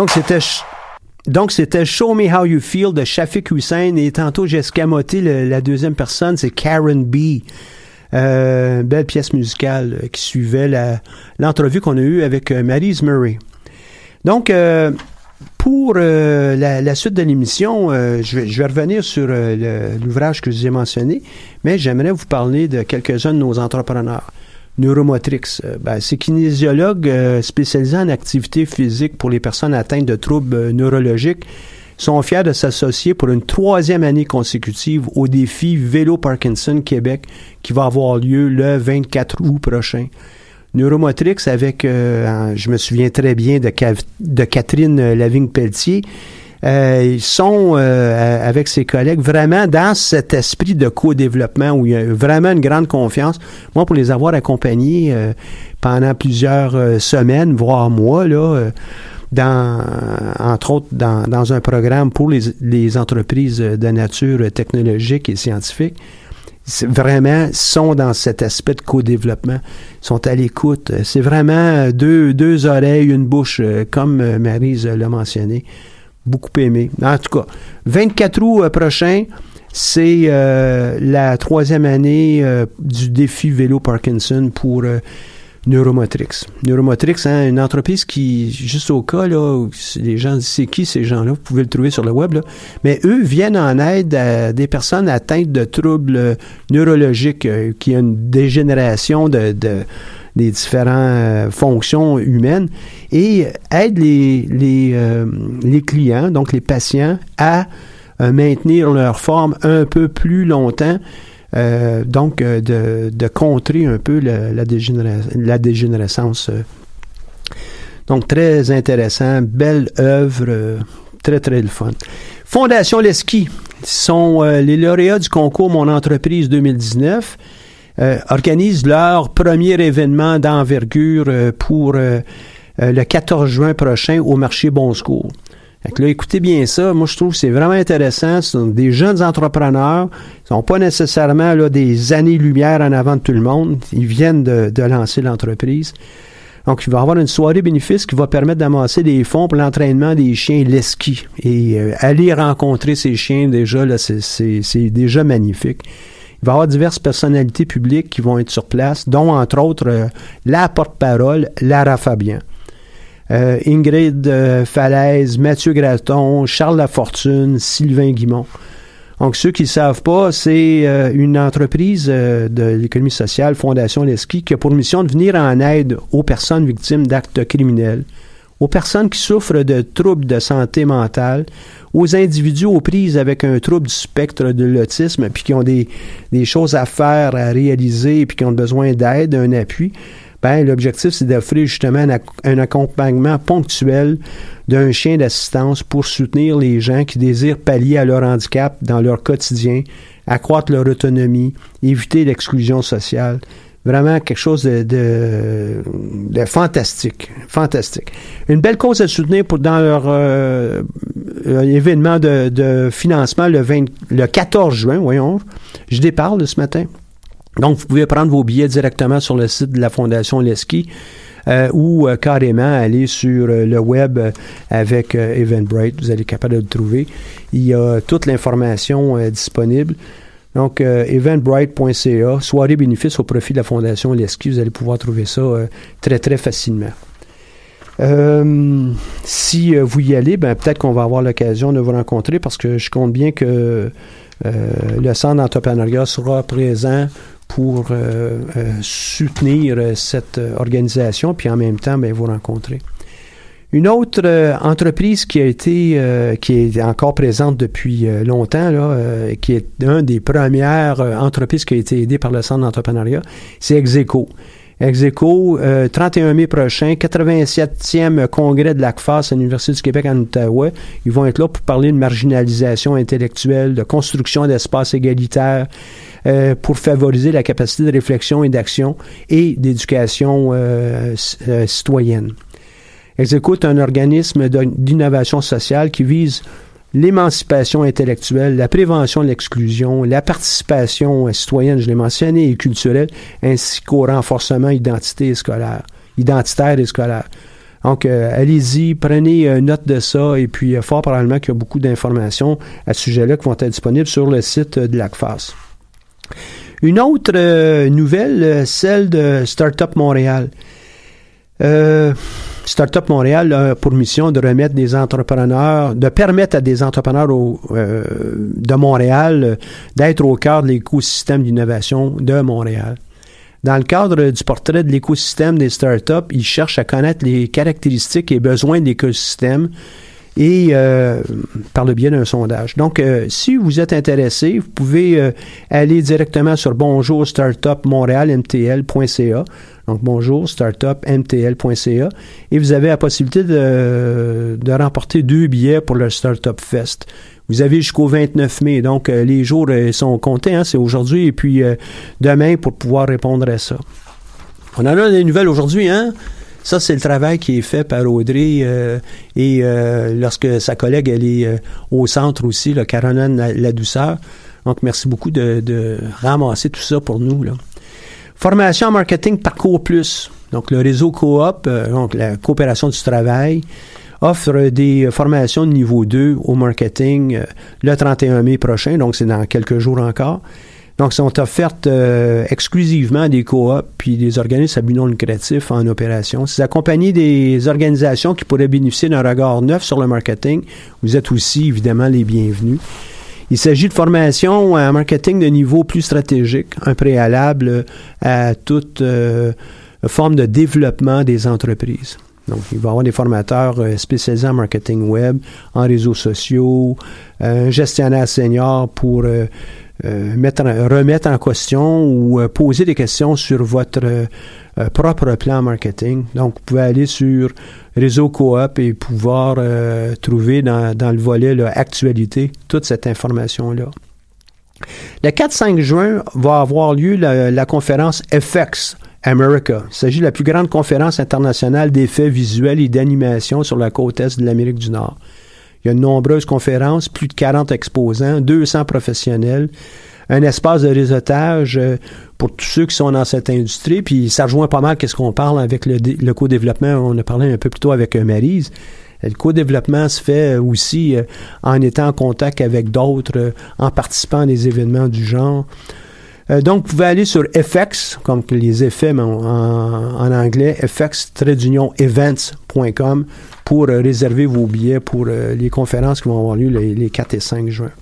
Donc, c'était... Donc, c'était Show Me How You Feel de Shafik Hussein et tantôt, j'ai escamoté la deuxième personne, c'est Karen B. Euh, belle pièce musicale euh, qui suivait l'entrevue qu'on a eue avec euh, Maryse Murray. Donc, euh, pour la, la, suite de l'émission, je, vais, revenir sur l'ouvrage que je vous ai mentionné, mais j'aimerais vous parler de quelques-uns de nos entrepreneurs. Neuromotrix, ben, c'est kinésiologue spécialisé en activité physique pour les personnes atteintes de troubles neurologiques. Sont fiers de s'associer pour une troisième année consécutive au défi Vélo Parkinson Québec qui va avoir lieu le 24 août prochain. Neuromotrix avec, euh, je me souviens très bien de, de Catherine Lavigne-Pelletier, euh, ils sont euh, avec ses collègues vraiment dans cet esprit de co-développement où il y a vraiment une grande confiance. Moi, pour les avoir accompagnés pendant plusieurs semaines, voire mois, là, dans, entre autres, dans, dans un programme pour les, les, entreprises de nature technologique et scientifique, vraiment sont dans cet aspect de co-développement, sont à l'écoute. C'est vraiment deux, deux oreilles, une bouche, euh, comme euh, Marise l'a mentionné. Beaucoup aimé. En tout cas, 24 août euh, prochain, c'est la troisième année du défi vélo Parkinson pour Neuromotrix. Neuromotrix, hein, une entreprise qui, juste au cas, là, les gens disent c'est qui ces gens-là, vous pouvez le trouver sur le web, là. mais eux viennent en aide à des personnes atteintes de troubles neurologiques, euh, qui ont une dégénération de, de des différentes euh, fonctions humaines et aident les, les, euh, les clients, donc les patients, à maintenir leur forme un peu plus longtemps euh, donc, euh, de, de, contrer un peu la, la, la dégénérescence. Euh. Donc, très intéressant, belle œuvre, très, très le fun. Fondation Leski sont les lauréats du concours Mon entreprise 2019. Euh, organisent leur premier événement d'envergure pour le 14 juin prochain au marché Bon Secours. Fait là, écoutez bien ça. Moi, je trouve que c'est vraiment intéressant. Ce sont des jeunes entrepreneurs. Ils sont pas nécessairement là, des années-lumière en avant de tout le monde. Ils viennent de, lancer l'entreprise. Donc, il va y avoir une soirée bénéfice qui va permettre d'amasser des fonds pour l'entraînement des chiens leski. Et euh, aller rencontrer ces chiens, déjà, là, c'est déjà magnifique. Il va y avoir diverses personnalités publiques qui vont être sur place, dont, entre autres, euh, la porte-parole, Lara Fabian. Euh, Ingrid euh, Falaise, Mathieu Graton, Charles Lafortune, Sylvain Guimont. Donc, ceux qui ne savent pas, c'est une entreprise de l'économie sociale, Fondation Leski, qui a pour mission de venir en aide aux personnes victimes d'actes criminels, aux personnes qui souffrent de troubles de santé mentale, aux individus aux prises avec un trouble du spectre de l'autisme, puis qui ont des, choses à faire, à réaliser, puis qui ont besoin d'aide, d'un appui ben, l'objectif, c'est d'offrir justement un, accompagnement ponctuel d'un chien d'assistance pour soutenir les gens qui désirent pallier à leur handicap dans leur quotidien, accroître leur autonomie, éviter l'exclusion sociale. Vraiment quelque chose de, de, fantastique. Fantastique. Une belle cause à soutenir pour dans leur euh, événement de, de, financement le, 20, le 14 juin, voyons. Je déparle ce matin. Donc, vous pouvez prendre vos billets directement sur le site de la Fondation Leski euh, ou euh, carrément aller sur euh, le web avec Eventbrite. Vous allez être capable de le trouver. Il y a toute l'information disponible. Donc, eventbrite.ca, soirée bénéfice au profit de la Fondation Leski. Vous allez pouvoir trouver ça très, très facilement. si vous y allez, ben, peut-être qu'on va avoir l'occasion de vous rencontrer parce que je compte bien que le centre d'entrepreneuriat sera présent pour euh, euh, soutenir euh, cette organisation, puis en même temps, bien, vous rencontrer. Une autre entreprise qui a été, qui est encore présente depuis longtemps, là, qui est une des premières entreprises qui a été aidée par le Centre d'entrepreneuriat, c'est Execo. Execo, 31 mai prochain, 87e congrès de l'ACFAS à l'Université du Québec en Ottawa. Ils vont être là pour parler de marginalisation intellectuelle, de construction d'espaces égalitaires, euh, pour favoriser la capacité de réflexion et d'action et d'éducation euh, euh, citoyenne. Exécute un organisme d'innovation sociale qui vise l'émancipation intellectuelle, la prévention de l'exclusion, la participation citoyenne, je l'ai mentionné, et culturelle, ainsi qu'au renforcement identité scolaire, identitaire et scolaire. Donc, allez-y, prenez note de ça, et puis fort probablement qu'il y a beaucoup d'informations à ce sujet-là qui vont être disponibles sur le site de l'ACFAS. Une autre nouvelle, celle de Startup Montréal. Euh, Startup Montréal a pour mission de remettre des entrepreneurs, de permettre à des entrepreneurs euh, de Montréal d'être au cœur de l'écosystème d'innovation de Montréal. Dans le cadre du portrait de l'écosystème des startups, ils cherchent à connaître les caractéristiques et besoins de l'écosystème et euh, par le biais d'un sondage. Donc, si vous êtes intéressé, vous pouvez aller directement sur bonjour donc, bonjour. Et vous avez la possibilité de, remporter deux billets pour le Startup Fest. Vous avez jusqu'au 29 mai. Donc, euh, les jours euh, sont comptés. Hein, c'est aujourd'hui et puis euh, demain pour pouvoir répondre à ça. On en a des nouvelles aujourd'hui, hein? Ça, c'est le travail qui est fait par Audrey et lorsque sa collègue, elle est au centre aussi, le Caroline la, Douceur. Donc, merci beaucoup de, ramasser tout ça pour nous. Là. Formation en marketing Parcours Plus. Donc, le réseau coop, euh, donc la coopération du travail, offre des formations de niveau 2 au marketing euh, le 31 mai prochain, donc c'est dans quelques jours encore. Donc, sont offertes euh, exclusivement à des coops puis des organismes à but non lucratif en opération. C'est accompagné des organisations qui pourraient bénéficier d'un regard neuf sur le marketing. Vous êtes aussi, évidemment, les bienvenus. Il s'agit de formation en marketing de niveau plus stratégique, un préalable à toute euh, forme de développement des entreprises. Donc, il va y avoir des formateurs euh, spécialisés en marketing web, en réseaux sociaux, euh, un gestionnaire senior pour mettre, remettre en question ou poser des questions sur votre propre plan marketing. Donc, vous pouvez aller sur réseau coop et pouvoir euh, trouver dans, le volet actualité toute cette information-là. Le 4-5 juin va avoir lieu la, conférence FX America. Il s'agit de la plus grande conférence internationale d'effets visuels et d'animation sur la côte est de l'Amérique du Nord. Il y a de nombreuses conférences, plus de 40 exposants, 200 professionnels, un espace de réseautage euh, pour tous ceux qui sont dans cette industrie. Puis ça rejoint pas mal qu'est-ce qu'on parle avec le, co-développement. On a parlé un peu plus tôt avec euh, Marise. Le co-développement se fait aussi euh, en étant en contact avec d'autres, en participant à des événements du genre. donc, vous pouvez aller sur FX, comme les effets en, en anglais, fx-events.com pour réserver vos billets pour les conférences qui vont avoir lieu les, les 4 et 5 juin.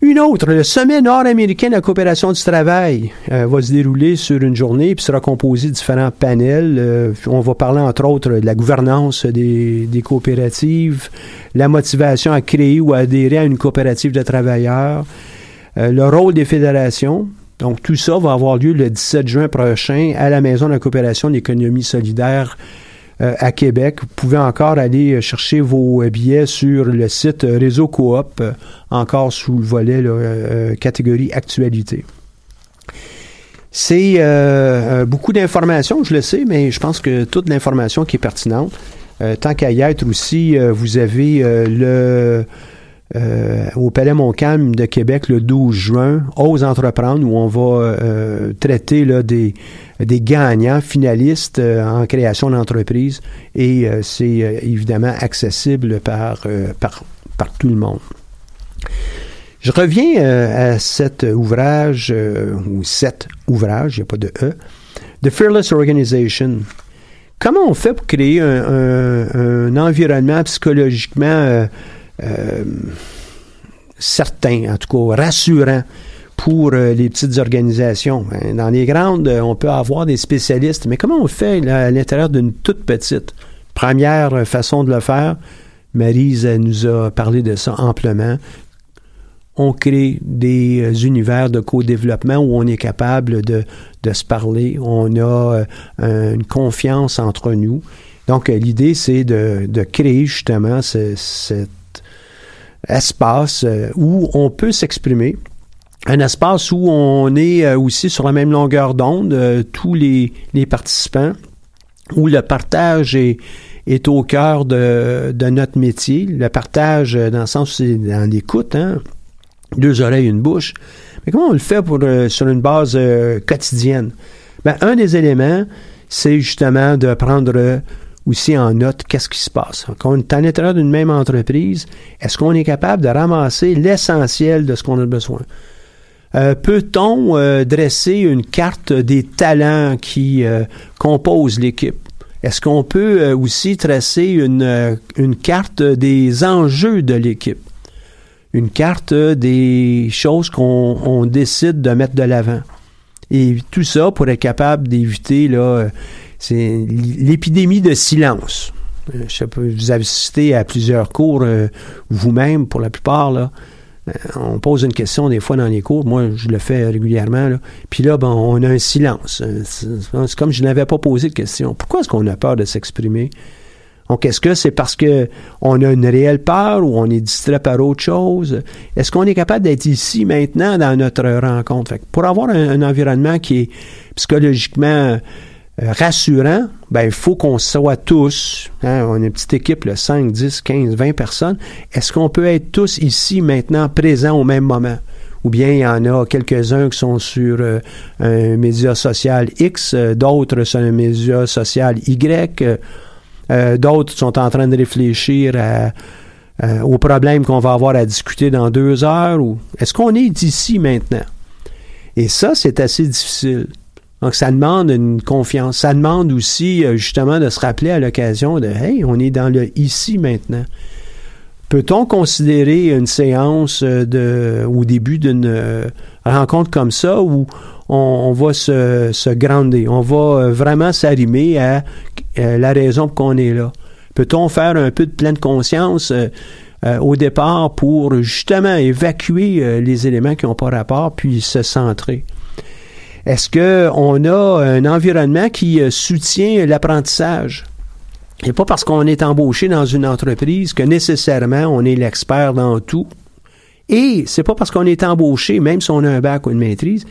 Une autre, le sommet nord-américain de la coopération du travail euh, va se dérouler sur une journée puis sera composé de différents panels. Euh, on va parler entre autres de la gouvernance des, coopératives, la motivation à créer ou à adhérer à une coopérative de travailleurs, euh, le rôle des fédérations. Donc tout ça va avoir lieu le 17 juin prochain à la Maison de la coopération d'économie solidaire euh, à Québec. Vous pouvez encore aller euh, chercher vos euh, billets sur le site Réseau Coop, encore sous le volet catégorie actualité. C'est beaucoup d'informations, je le sais, mais je pense que toute l'information qui est pertinente. tant qu'à y être aussi, vous avez le au Palais Montcalm de Québec le 12 juin, Ose entreprendre, où on va traiter là, des, des gagnants finalistes euh, en création d'entreprise et euh, c'est euh, évidemment accessible par, par, par tout le monde. Je reviens à cet ouvrage, ou cet ouvrage, il n'y a pas de E, The Fearless Organization. Comment on fait pour créer un, environnement psychologiquement certain, en tout cas rassurant, pour euh, les petites organisations. Hein, dans les grandes, euh, on peut avoir des spécialistes, mais comment on fait à l'intérieur d'une toute petite? Première façon de le faire, Marise nous a parlé de ça amplement. On crée des euh, univers de co-développement où on est capable de, se parler, on a une confiance entre nous. Donc, l'idée, c'est de, créer justement cet espace où on peut s'exprimer, un espace où on est euh, aussi sur la même longueur d'onde, euh, tous les, participants, où le partage est, est au cœur de, notre métier. Le partage, euh, dans le sens c'est dans l'écoute, hein? deux oreilles, une bouche. Mais comment on le fait pour, sur une base quotidienne? Ben, un des éléments, c'est justement de prendre aussi en note qu'est-ce qui se passe? Quand on est à l'intérieur d'une même entreprise, est-ce qu'on est capable de ramasser l'essentiel de ce qu'on a besoin? Euh, peut-on euh, dresser une carte des talents qui euh, composent l'équipe? Est-ce qu'on peut aussi tracer une, une carte des enjeux de l'équipe? Une carte des choses qu'on décide de mettre de l'avant? Et tout ça pour être capable d'éviter là, c'est l'épidémie de silence. Je sais pas, vous avez cité à plusieurs cours vous-même, pour la plupart, là. Euh, on pose une question des fois dans les cours, moi je le fais régulièrement, puis là, ben, on a un silence. Euh, c'est comme je n'avais pas posé de question. Pourquoi est-ce qu'on a peur de s'exprimer? Donc, est-ce que c'est parce que on a une réelle peur ou on est distrait par autre chose? Est-ce qu'on est capable d'être ici maintenant dans notre rencontre? pour avoir un, environnement qui est psychologiquement euh, rassurant, ben il faut qu'on soit tous, hein, on est une petite équipe, là, 5, 10, 15, 20 personnes, est-ce qu'on peut être tous ici maintenant présents au même moment? Ou bien il y en a quelques-uns qui sont sur euh, un média social X, euh, d'autres sur un média social Y, d'autres sont en train de réfléchir aux problèmes qu'on va avoir à discuter dans deux heures. Ou est-ce qu'on est ici maintenant? Et ça, c'est assez difficile. Donc, ça demande une confiance. Ça demande aussi, euh, justement, de se rappeler à l'occasion de Hey, on est dans le ici maintenant. Peut-on considérer une séance euh, de, au début d'une euh, rencontre comme ça où on, va se, se on va vraiment s'arrimer à la raison pour qu'on est là? Peut-on faire un peu de pleine conscience au départ pour justement évacuer les éléments qui n'ont pas rapport puis se centrer? Est-ce qu'on a un environnement qui euh, soutient l'apprentissage? Et pas parce qu'on est embauché dans une entreprise que nécessairement on est l'expert dans tout. Et c'est pas parce qu'on est embauché, même si on a un bac ou une maîtrise,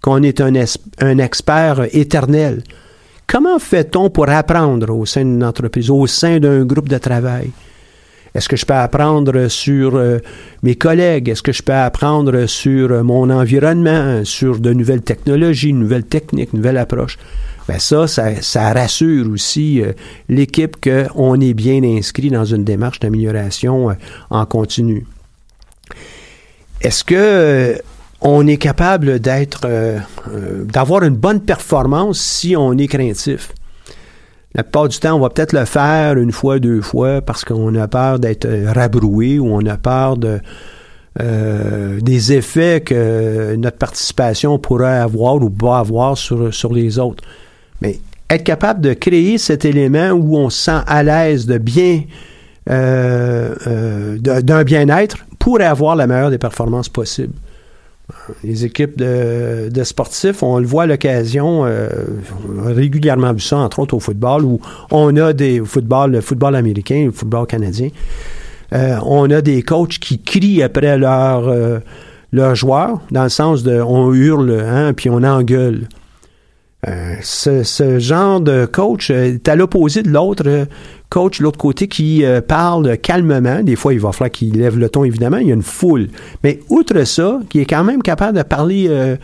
qu'on est un, un expert éternel. Comment fait-on pour apprendre au sein d'une entreprise, au sein d'un groupe de travail? Est-ce que je peux apprendre sur euh, mes collègues? Est-ce que je peux apprendre sur euh, mon environnement, sur de nouvelles technologies, nouvelles techniques, nouvelles approches? Ben ça, ça, rassure aussi euh, l'équipe qu'on est bien inscrit dans une démarche d'amélioration en continu. Est-ce que on est capable d'être, d'avoir une bonne performance si on est craintif? La plupart du temps, on va peut-être le faire une fois, deux fois, parce qu'on a peur d'être rabroué ou on a peur de euh, des effets que notre participation pourrait avoir ou va avoir sur, sur les autres. Mais être capable de créer cet élément où on se sent à l'aise de bien euh, euh, d'un bien-être pour avoir la meilleure des performances possibles les équipes de, sportifs, on le voit à l'occasion, euh, régulièrement vu ça, entre autres au football, où on a des football, le football américain, le football canadien, euh, on a des coachs qui crient après leurs euh, joueurs, dans le sens de on hurle, hein, puis on engueule. Euh, ce, genre de coach est à l'opposé de l'autre coach de l'autre côté qui euh, parle calmement. Des fois, il va falloir qu'il lève le ton, évidemment. Il y a une foule. Mais outre ça, qui est quand même capable de parler euh,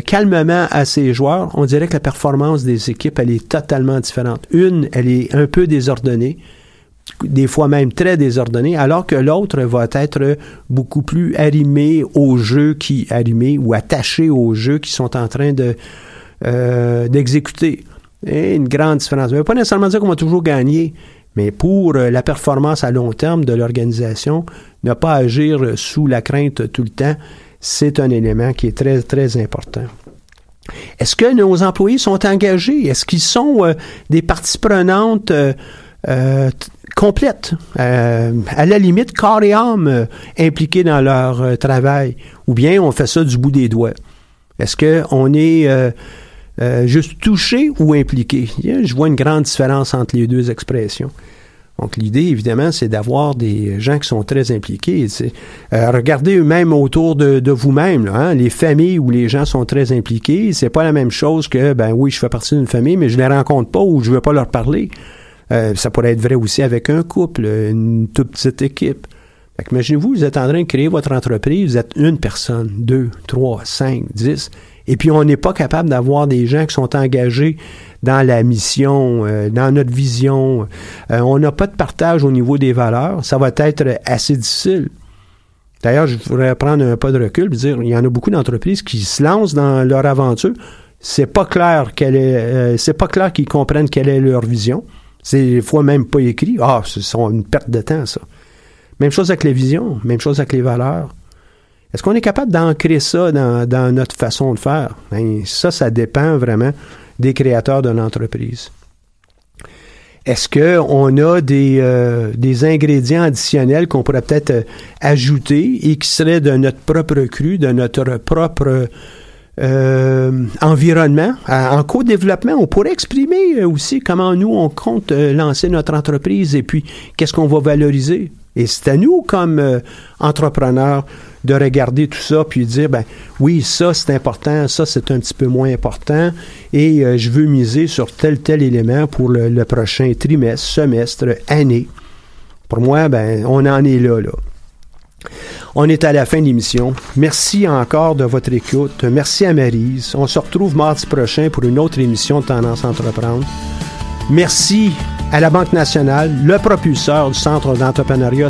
calmement à ses joueurs, on dirait que la performance des équipes, elle est totalement différente. Une, elle est un peu désordonnée des fois même très désordonnée, alors que l'autre va être beaucoup plus arrimé au jeu qui arrimé ou attaché aux jeux qui sont en train de euh, d'exécuter. Une grande différence. Ça ne pas nécessairement dire qu'on va toujours gagner, mais pour euh, la performance à long terme de l'organisation, ne pas agir sous la crainte tout le temps, c'est un élément qui est très, très important. Est-ce que nos employés sont engagés? Est-ce qu'ils sont euh, des parties prenantes complètes, à la limite corps et âme impliqués dans leur travail? Ou bien on fait ça du bout des doigts? Est-ce qu'on est euh, juste touché ou impliqué. Je vois une grande différence entre les deux expressions. Donc, l'idée, évidemment, c'est d'avoir des gens qui sont très impliqués. Euh, regardez eux-mêmes autour de, vous-même, hein, les familles où les gens sont très impliqués. C'est pas la même chose que, ben oui, je fais partie d'une famille, mais je les rencontre pas ou je veux pas leur parler. Euh, ça pourrait être vrai aussi avec un couple, une toute petite équipe. Imaginez-vous, vous êtes en train de créer votre entreprise, vous êtes une personne, deux, trois, cinq, dix Et puis, on n'est pas capable d'avoir des gens qui sont engagés dans la mission, euh, dans notre vision. Euh, on n'a pas de partage au niveau des valeurs. Ça va être assez difficile. D'ailleurs, je voudrais prendre un pas de recul et dire il y en a beaucoup d'entreprises qui se lancent dans leur aventure. C'est pas clair quelle euh, pas clair qu'ils comprennent quelle est leur vision. C'est des fois même pas écrit. Ah, c'est une perte de temps, ça. Même chose avec les visions, même chose avec les valeurs. Est-ce qu'on est capable d'ancrer ça dans, notre façon de faire? Ben, ça, ça dépend vraiment des créateurs de l'entreprise. Est-ce qu'on a des, euh, des ingrédients additionnels qu'on pourrait peut-être euh, ajouter et qui seraient de notre propre cru, de notre propre euh, environnement, en co-développement, on pourrait exprimer aussi comment nous, on compte lancer notre entreprise et puis qu'est-ce qu'on va valoriser. Et c'est à nous, comme entrepreneurs, de regarder tout ça puis dire ben oui ça c'est important ça c'est un petit peu moins important et euh, je veux miser sur tel tel élément pour le, prochain trimestre semestre année pour moi ben on en est là là on est à la fin de l'émission. Merci encore de votre écoute. Merci à Marise. On se retrouve mardi prochain pour une autre émission de Tendance Entreprendre. Merci à la Banque nationale, le propulseur du Centre d'entrepreneuriat